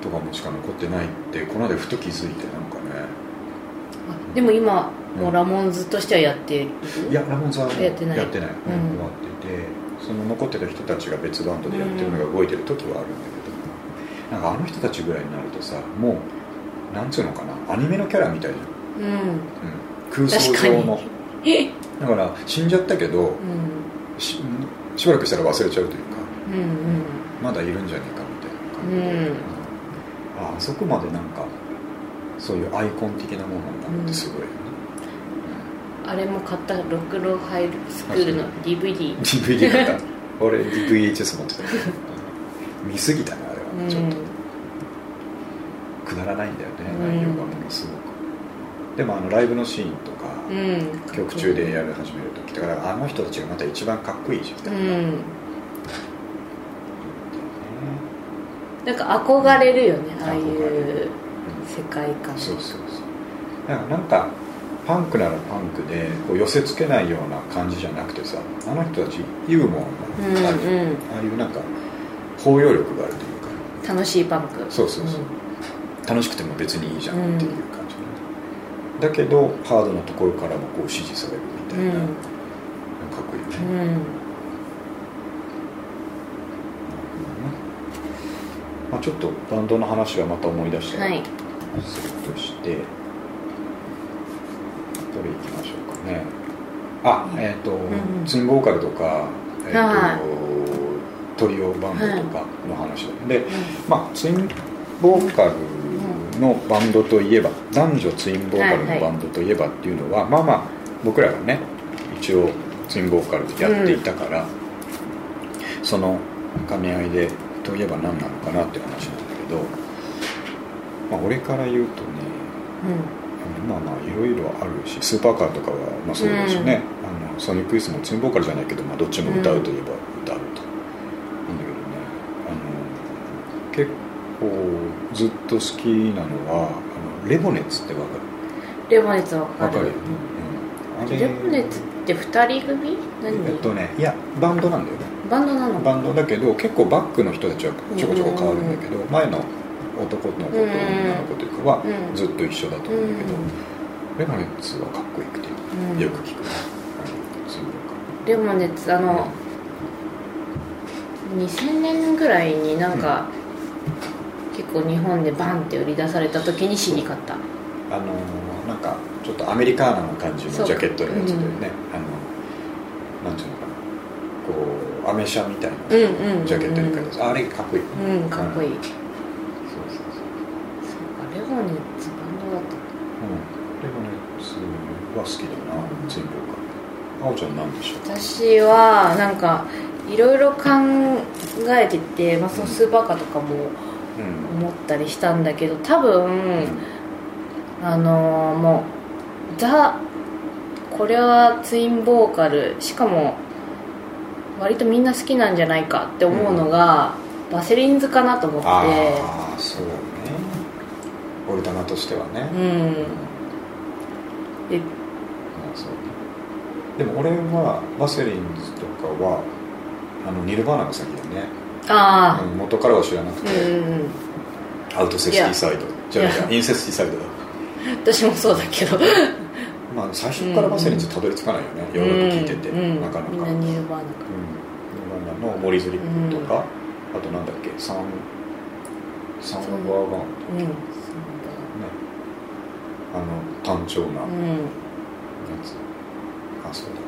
とかもしか残ってないってこの間ふと気づいてなんかね。あでも今もうラモンズとしてはやっている？いやラモンズはやってない。やってない、うん。終わっててその残ってた人たちが別バンドでやってるのが動いてる時はあるんだけど、なんかあの人たちぐらいになるとさもうなんつうのかなアニメのキャラみたいじゃん、うん。うん、空想上の。だから死んじゃったけどうん。ししばらくしたら忘れちゃうというかうんまだいるんじゃねえかみたいな感じで、うん。ああそこまでなんかそういうアイコン的なものになるってすごいよね、あれも買ったロックローハイスクールの DVD DVD 買った俺 VHS 持ってた見すぎたねあれは。ちょっと、くだらないんだよねうん内容が。ものすごくでもあのライブのシーンとか、ううん。曲中でやる始める時だからあの人たちがまた一番かっこいいじゃん、うん。なんか憧れるよねああいうる世界観。そうそうそう。なんかパンクならパンクでこう寄せつけないような感じじゃなくてさあの人たちユーモアがある、うんうん。ああいうなんか包容力があるというか。楽しいパンク。そうそうそう。楽しくても別にいいじゃんっていう。感じ、だけどハードなところからもこう支持されるみたいな、うん。かっこいいよね、うん、うんまあ、ちょっとバンドの話はまた思い出したはい。りするとして、どれいきましょうかね。あえっ、と、んツインボーカルとか、えーとはトリオバンドとかの話で、でまあツインボーカルのバンドといえば男女ツインボーカルのバンドといえばっていうのは、まあまあ僕らがね一応ツインボーカルでやっていたから、その兼ね合いでといえば何なのかなっていう話なんだけど、まあ、俺から言うとねまあまあいろいろあるしスーパーカーとかはまあそうだしね、あのソニック・イースもツインボーカルじゃないけど、まあ、どっちも歌うといえば歌うと、なんだけどねあの結構ずっと好きなのはあのレボネッツってわかレモネッツわるかる。わかる、うん、レモネッツって2人組？何、えっとねいやバンドなんだよね。バンドなの？バンドだけど結構バックの人たちはちょこちょこ変わるんだけど、前の男の子と女の子というかはうん。ずっと一緒だと思うんだけど、レモネッツはかっこよくてうん。よく聞くレモネッツあの2000年ぐらいになんか、結構日本でバンって売り出された時に CD 買った。あのーなんかちょっとアメリカーナな感じのジャケットのやつでね、うん。あのなんていうのかな。こうアメ車みたいなうんうんうんジャケットに書いてあれかっこいい、うんかっこいい、そうそうそう。そうかレモネッツバンドだった。うん。レモネッツは好きだなツインボーカーあおちゃんなんでしょう私はなんかいろいろ考えてて、まあ、そのスーパーカーとかもうん思ったりしたんだけど多分あのーもうザこれはツインボーカルしかも割とみんな好きなんじゃないかって思うのが、バセリンズかなと思って。ああそうね。オルタナとしてはね、うん。でまあそうね。でも俺はバセリンズとかはあのニルバーナが先だね、ああうん元からは知らなくうんて、うんうんアウトセスティサイド。じゃあインセスティサイドだ。私もそうだけど。まあ最初からバセリンズたどり着かないよね、よく聞いてて、うん。なかなか。みんなニルバーナかうん、ニルバーナの Molly's Lips とか、あとなんだっけ Son Son of a Gun とかうん。ね。あの単調な。やうん。つ、あそうだね。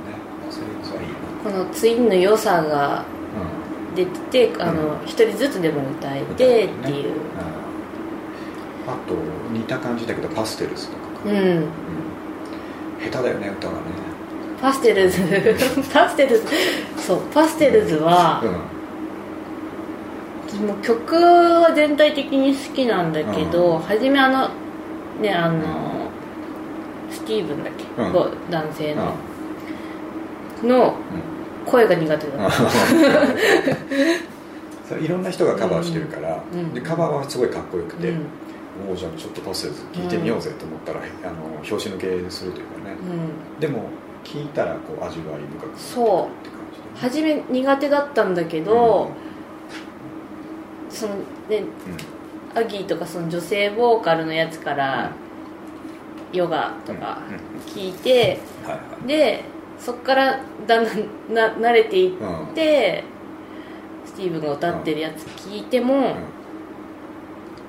バセリンズはいいな。このツインの良さがう出ててあの一人ずつでも歌えんてっていう。うんあと似た感じだけどパステルズとかか、うん。うん。下手だよね歌がね。パステルズ。パステルズ。そうパステルズはうん。もう曲は全体的に好きなんだけど、初めあのねあの、スティーブンだっけ、うん。こう男性の、の声が苦手だった、そういろんな人がカバーしてるから、うん。でカバーはすごいかっこよくて、うんもうじゃあちょっとパステルズ聴いてみようぜと思ったら、あの拍子抜けするというかね、うん。でも聴いたらこう味わい深くそう。初め苦手だったんだけど、そのねうん。アギーとかその女性ボーカルのやつからヨガとか聞いて、でそっからだんだんな慣れていって、スティーブンが歌ってるやつ聞いても、うん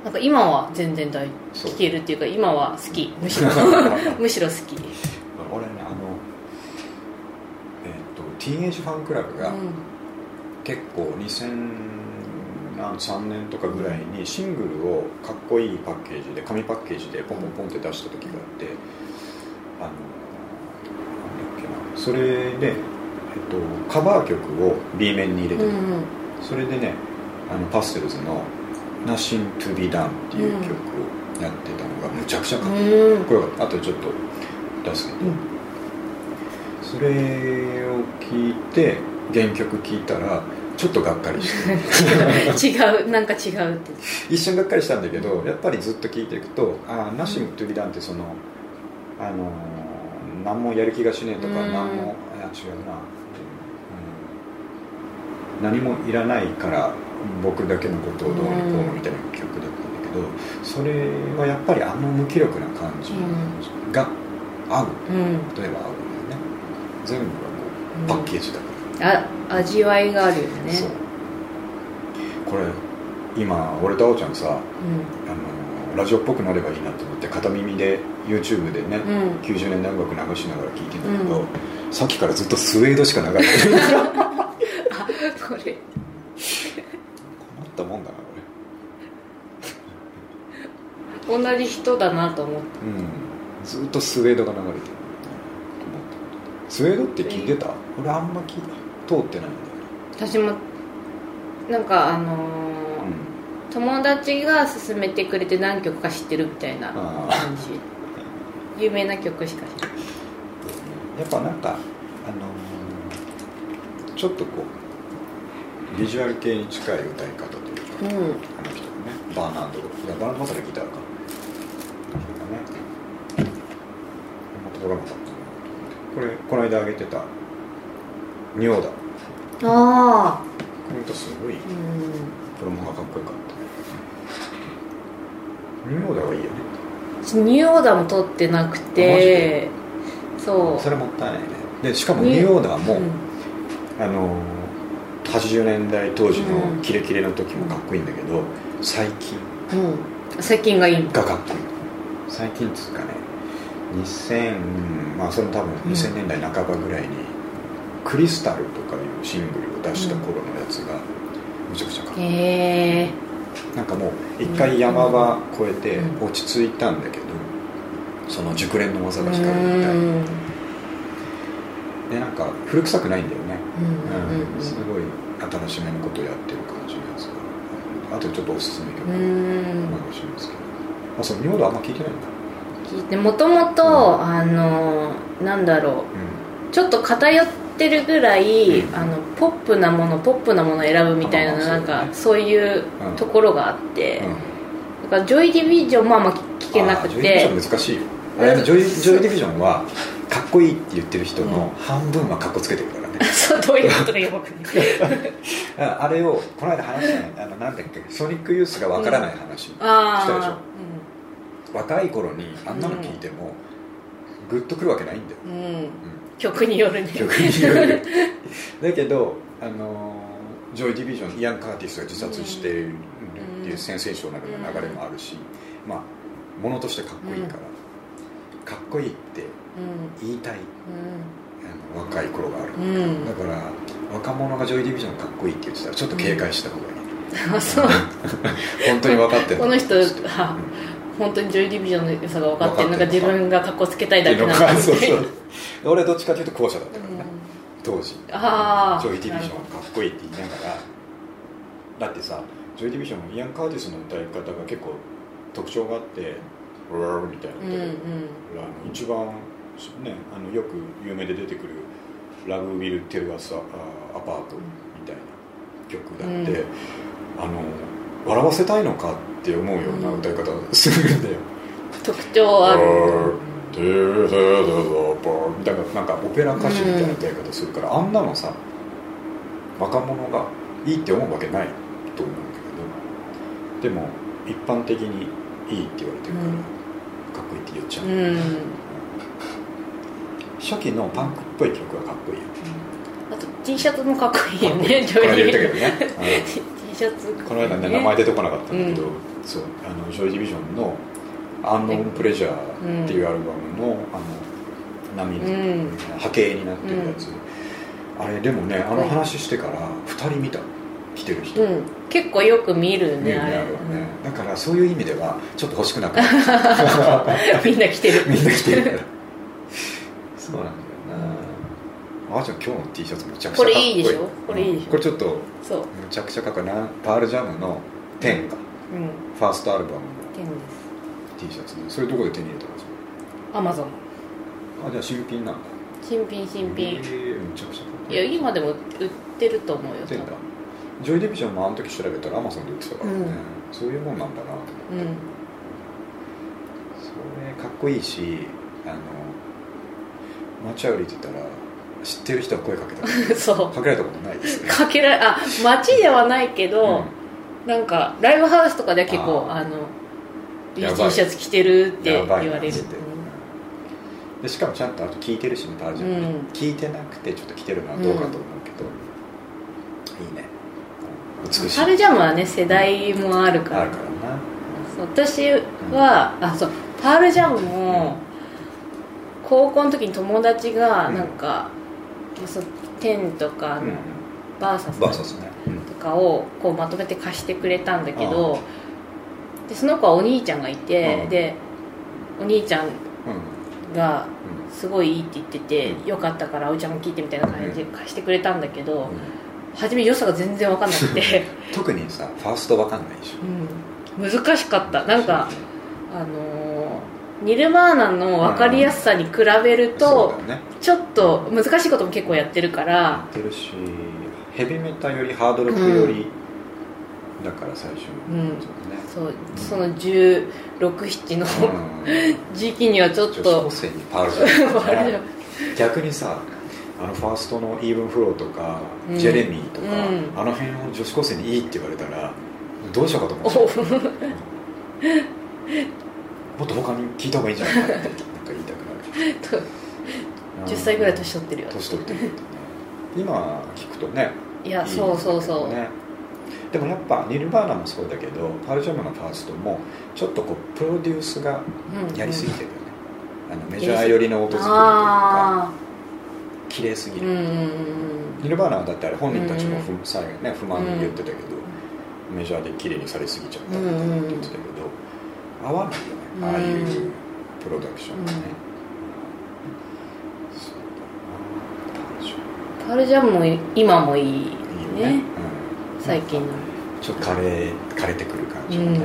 なんか今は全然大そう。聴けるっていうか今は好き。むしろむしろ好き。俺ねあのえっ、とティーンエイジファンクラブが結構2003年とかぐらいにシングルをかっこいいパッケージで紙パッケージでポンポンポンって出した時があってあのなんだっけな。それで、えっと、カバー曲を B 面に入れてる、うんうん。それでねあのパステルズの「Nothing to be done」っていう曲をやってたのがむちゃくちゃかっこうんこれは後でちょっと出すけど、それを聞いて原曲聞いたらちょっとがっかりして。違う。なんか違うって。一瞬がっかりしたんだけどやっぱりずっと聞いていくと「あナシム・トゥリダン」ってそのあのー何もやる気がしねえとか、うん。何もいや違うな、うん。何もいらないから僕だけのことをどうにこうのみたいな曲だったんだけどそれはやっぱりあの無気力な感じが合う。うん。例えば合うんだよね。全部がこうパッケージだから、あ味わいがあるよね。そう。これ今俺とあおちゃんさうあのラジオっぽくなればいいなと思って片耳で YouTube でね、んうん。90年代音楽流しながら聴いてんだけど、うん。さっきからずっとスウェードしか流れてる *laughs* これ。困ったもんだな同じ人だなと思って俺うん。ずっとスウェードが流れてるスウェードって聞いてた、俺あんま聞い通ってないんだよね。私もなんかあのーうん。友達が勧めてくれて何曲か知ってるみたいなあ感じ。有名な曲しか知らないやっぱなんかあのーちょっとこうビジュアル系に近い歌い方とか、うんあの人のねバー。ナー。ドいやバー。ナー。ドからギター。かこれこの間あげてた仁王だこああの歌すごいうんプロモがかっこよかった仁王だはいいよね私ニュー。オー。ダー。も取ってなくてそうそれもったいないねでしかもニュー。オー。ダー。も、うんあのー80年代当時のうん。キレキレの時もかっこいいんだけど最近うん。最近がいいがかっこいい。最近っつうかね2000うんまあそれも多分うん。2000年代半ばぐらいに「クリスタル」とかいうシングルを出した頃のやつがむちゃくちゃかっこいい。へえ。なんかもう一回山場越えてうん。落ち着いたんだけどその熟練の技がう光るみたいん。でなんか古臭くないんだよね。うん。うん。すごい新しめのことをやってる感じのやつがあとちょっとおすすめ曲うかんもしすけどあそあんま聞いてないんだ聞いてもともとあのなんだろう。うちょっと偏ってるぐらい、うん。あのポップなものポップなものを選ぶみたいななんかそうだね。そういううん。ところがあって、んうん。だからジョイ・ディビジョンもあんま聞けなくあージョイ・ディビジてョン難しい。よあれジョイ・ジョイ・ディビジョンはかっこいいって言ってる人の半分はかっこつけてるから。ねそうどういうことかよくわかんない。*laughs* ああれをこの間話したねあのなんだっけソニックユースがわからない話したでしょ、あ若い頃にあんなの聞いてもグッとくるわけないんだよ、あうん、うん、曲によるね。曲による *laughs* だけどあのジョイ・ディビジョンイアン・カーティスが自殺してるっていうセンセーショナルな流れもあるし、まあものとしてかっこいいから、かっこいいってうん。言いたい若い頃がある、うん。だから若者がジョイ・ディビジョンかっこいいって言ってた。らちょっと警戒した方がいい、あそう。*laughs* 本当に分かってるこの人は本当にジョイ・ディビジョンの良さが分かってるのか自分が格好つけたいだけなのかみそう。そう俺どっちかというと後者だった。からね、うん。当時。ああジョイ・ディビジョンかっこいいって言いながら。だってさジョイ・ディビジョンもイアン・カーティスの歌い方が結構特徴があって「うわーみたいなうんうん。一番、ね、あのよく有名で出てくる「ラブ・ウィル・テル・アス・アパート」みたいな曲だって、うん。あの笑わせたいのかって思うような歌い方をするんだよ、特徴ある。みたいななんかオペラ歌手みたいな歌い方するから、あんなのさ若者がいいって思うわけないと思うんだけど。でも一般的にいいって言われてるから、うん。かっこいいって言っちゃう、うん初期のパンクっぽい曲はかっこいいよ。あと T シャツもかっこいいよねジこの間ョイ・言ディビジョンったけどね、*laughs* T シこの間ね名前出てこなかったんだけど、うんそうあのジョイ・ディビジョンの「アンノーン・プレジャー」っていうアルバムのあの波の、うん。波形になってるやつ、あれでもねあの話してから2人見た来てる人、うん。結構よく見るねねあれ。あれはね、だからそういう意味ではちょっと欲しくなかった。うんみんな着てる。みんな来てる *laughs* そうなんだよな。あーちゃん今日の T シャツめちゃくちゃかっこいい。これいいでしょ？これいいでしょ？うん。これちょっとそう。むちゃくちゃかっこいい。なパールジャムの10か、うん。ファーストアルバムの天で T シャツねそれどこで手に入れたんですか？すアマゾンあじゃあ新品なんだ。新品新え品ーめちゃくちゃいや今でも売ってると思うよ売ってんだジョイディビジョンもあの時調べたらアマゾンで売ってたからね、うん。そういうもんなんだなと思って。うん。それかっこいいしあの街歩いてたら知ってる人は声かけた。か *laughs* そう。かけられたことないですね。かけらあ街ではないけど、なんかライブハウスとかでは結構あの T シャツ着てるってや言われるばいなっつってでしかもちゃんとあと聞いてるしねパージャンね、うん。聞いてなくてちょっと来てるのはどうかと思うけど、いいね。美しい。パルジャムはね世代もあるから。あるからな。私は、あそうパールジャムも高校の時に友達がうん。なんか、そう10とかのうん。バーサスとかをこうまとめて貸してくれたんだけどでその子はお兄ちゃんがいて、うんでお兄ちゃんうん。がすごいいいって言ってて、うん。よかったからお茶も聞いてみたいな感じで貸してくれたんだけど、うん。初め良さが全然分かんなくて、*laughs* 特にさファーストわかんないでしょ。うん、難しかった。なんかあのーニルバーナの分かりやすさに比べると、ちょっと難しいことも結構やってるから。やってるしヘビメタよりハードロックより、だから最初うん。そうその1617の *laughs* 時期にはちょっ女子と *laughs* 逆にさあのファーストのイーブンフローとか、うん。ジェレミーとか、うん。あの辺を女子高生にいいって言われたらどうしようかと思おってもっと他に聞いた方がいいんじゃないかってなんか言いたくなる。10歳ぐらい年取ってるよ。年取ってる。ってね今聞くとねいやいいそうそうそう、ねでもやっぱニルバーナもそうだけどパールジャムのファーストもちょっとこうプロデュースがうんやりすぎてるよね、あのメジャー寄りの音作りというかあ綺麗すぎる、あうんうんうん。ニルバーナはだってあれ本人たちも不,、うん最後ね不満に言ってたけど、メジャーで綺麗にされすぎちゃったって言ってたけど、合わないよねああいうプロダクションがね、そうだな。パールジャムも今もいいいいよね。ねうん。最近の。ちょっと枯れ枯れてくる感じがね、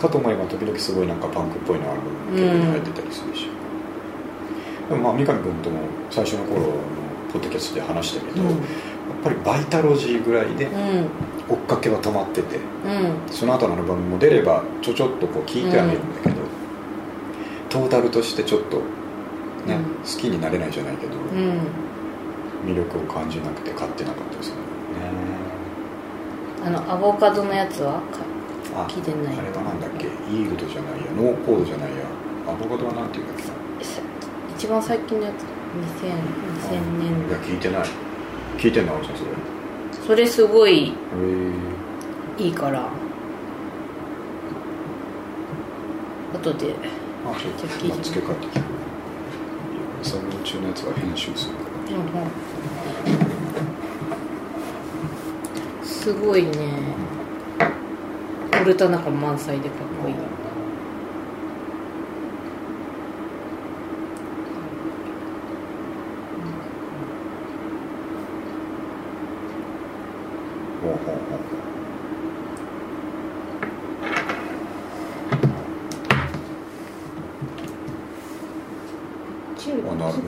かと思えば時々すごいなんかパンクっぽいのアルバム結構入ってたりするし、でもまあ三上君とも最初の頃のポッドキャストで話したけど、ぱりバイタロジーぐらいでうん。追っかけは止まっててうん。その後のアルバムも出ればちょちょっとこう聞いてはみるんだけど、トータルとしてちょっとね、うん。好きになれないじゃないけど、うん。魅力を感じなくて買ってなかったですよね。あのアボカドのやつは？聞いてない。あれはなんだっけ？イールドじゃないやノーコードじゃないや。アボカドはなんていうんだっけ？な一番最近のやつ？2000 2000年。いや聞いてない聞いてんのあるじゃんそれへそれすごいえいいから。後で。あちょっ付け替えて聞く作業中のやつは編集するから。すごいね。オルタナ感満載でかっこいいほうほうほう中あなるほ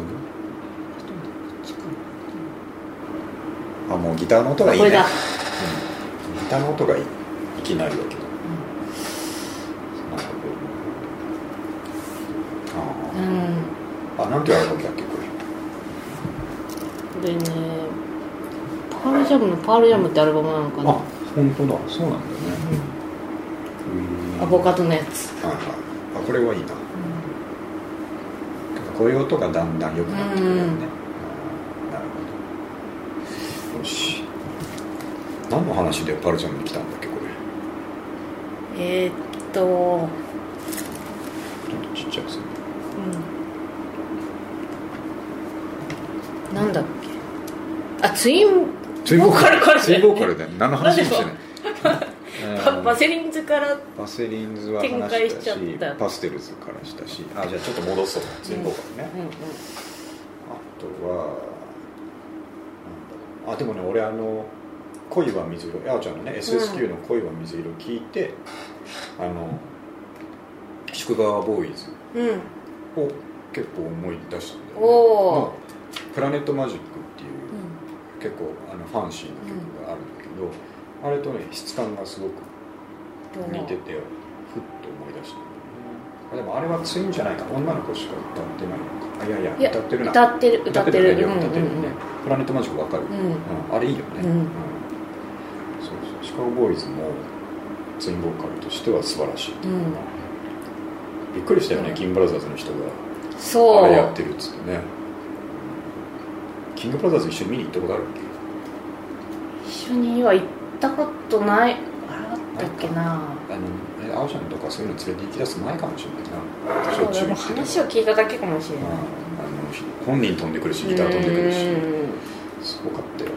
どあもうギターの音がいいね。これだうん。ギターの音がいいいきなりだけど、あああなんていうアルバムだっけこれ。これねパールジャムのパールジャムってアルバムなのかな。あ本当だ。そうなんだよね。アボカドのやつ。はいはい。あこれはいいな。こういう音がだんだん良くなってくるよね、うんあーなるほどよし何の話でパルジャムに来たんだっけこれ？えー、っと。ちょっとちっちゃくする。うん。なんだっけ？あツインツインボーカル。ボーカル。ツインボーカルだよ *laughs* 何の話もしてなセリンズからバセリンズは話展開しちゃしった。パステルズからしたし。あじゃあちょっと戻そう。ツインボーカルね、うんうん。あとはなんだろう。あでもね俺あの「恋は水色」あおちゃんのね SSQ の「恋は水色」聞いて、あの宿川ボーイズうん。を結構思い出したんだよね。プラネットマジックっていう結構あのファンシーな曲があるんだけど、あれとね質感がすごくうん似ててふっと思い出したでもあれはツインじゃないか。女の子しか歌ってないのか。あいやいや歌ってるな。歌ってる歌ってる歌ってるねプラネットマジックわかる、うん。あれいいよね、カゴボーイズもツインボーカルとしては素晴らしい、うん。びっくりしたよね、キングブラザーズの人がそう。あれやってるっつってね。キングブラザーズ一緒に見に行ったことあるっけ？一緒には行ったことない。あれだったっけな。あのえ青ちゃんとかそういうの連れて行き出す前かもしれないな。話を聞いただけかもしれない。あの本人飛んでくるしギター飛んでくるし。うん。すごかったよ。ね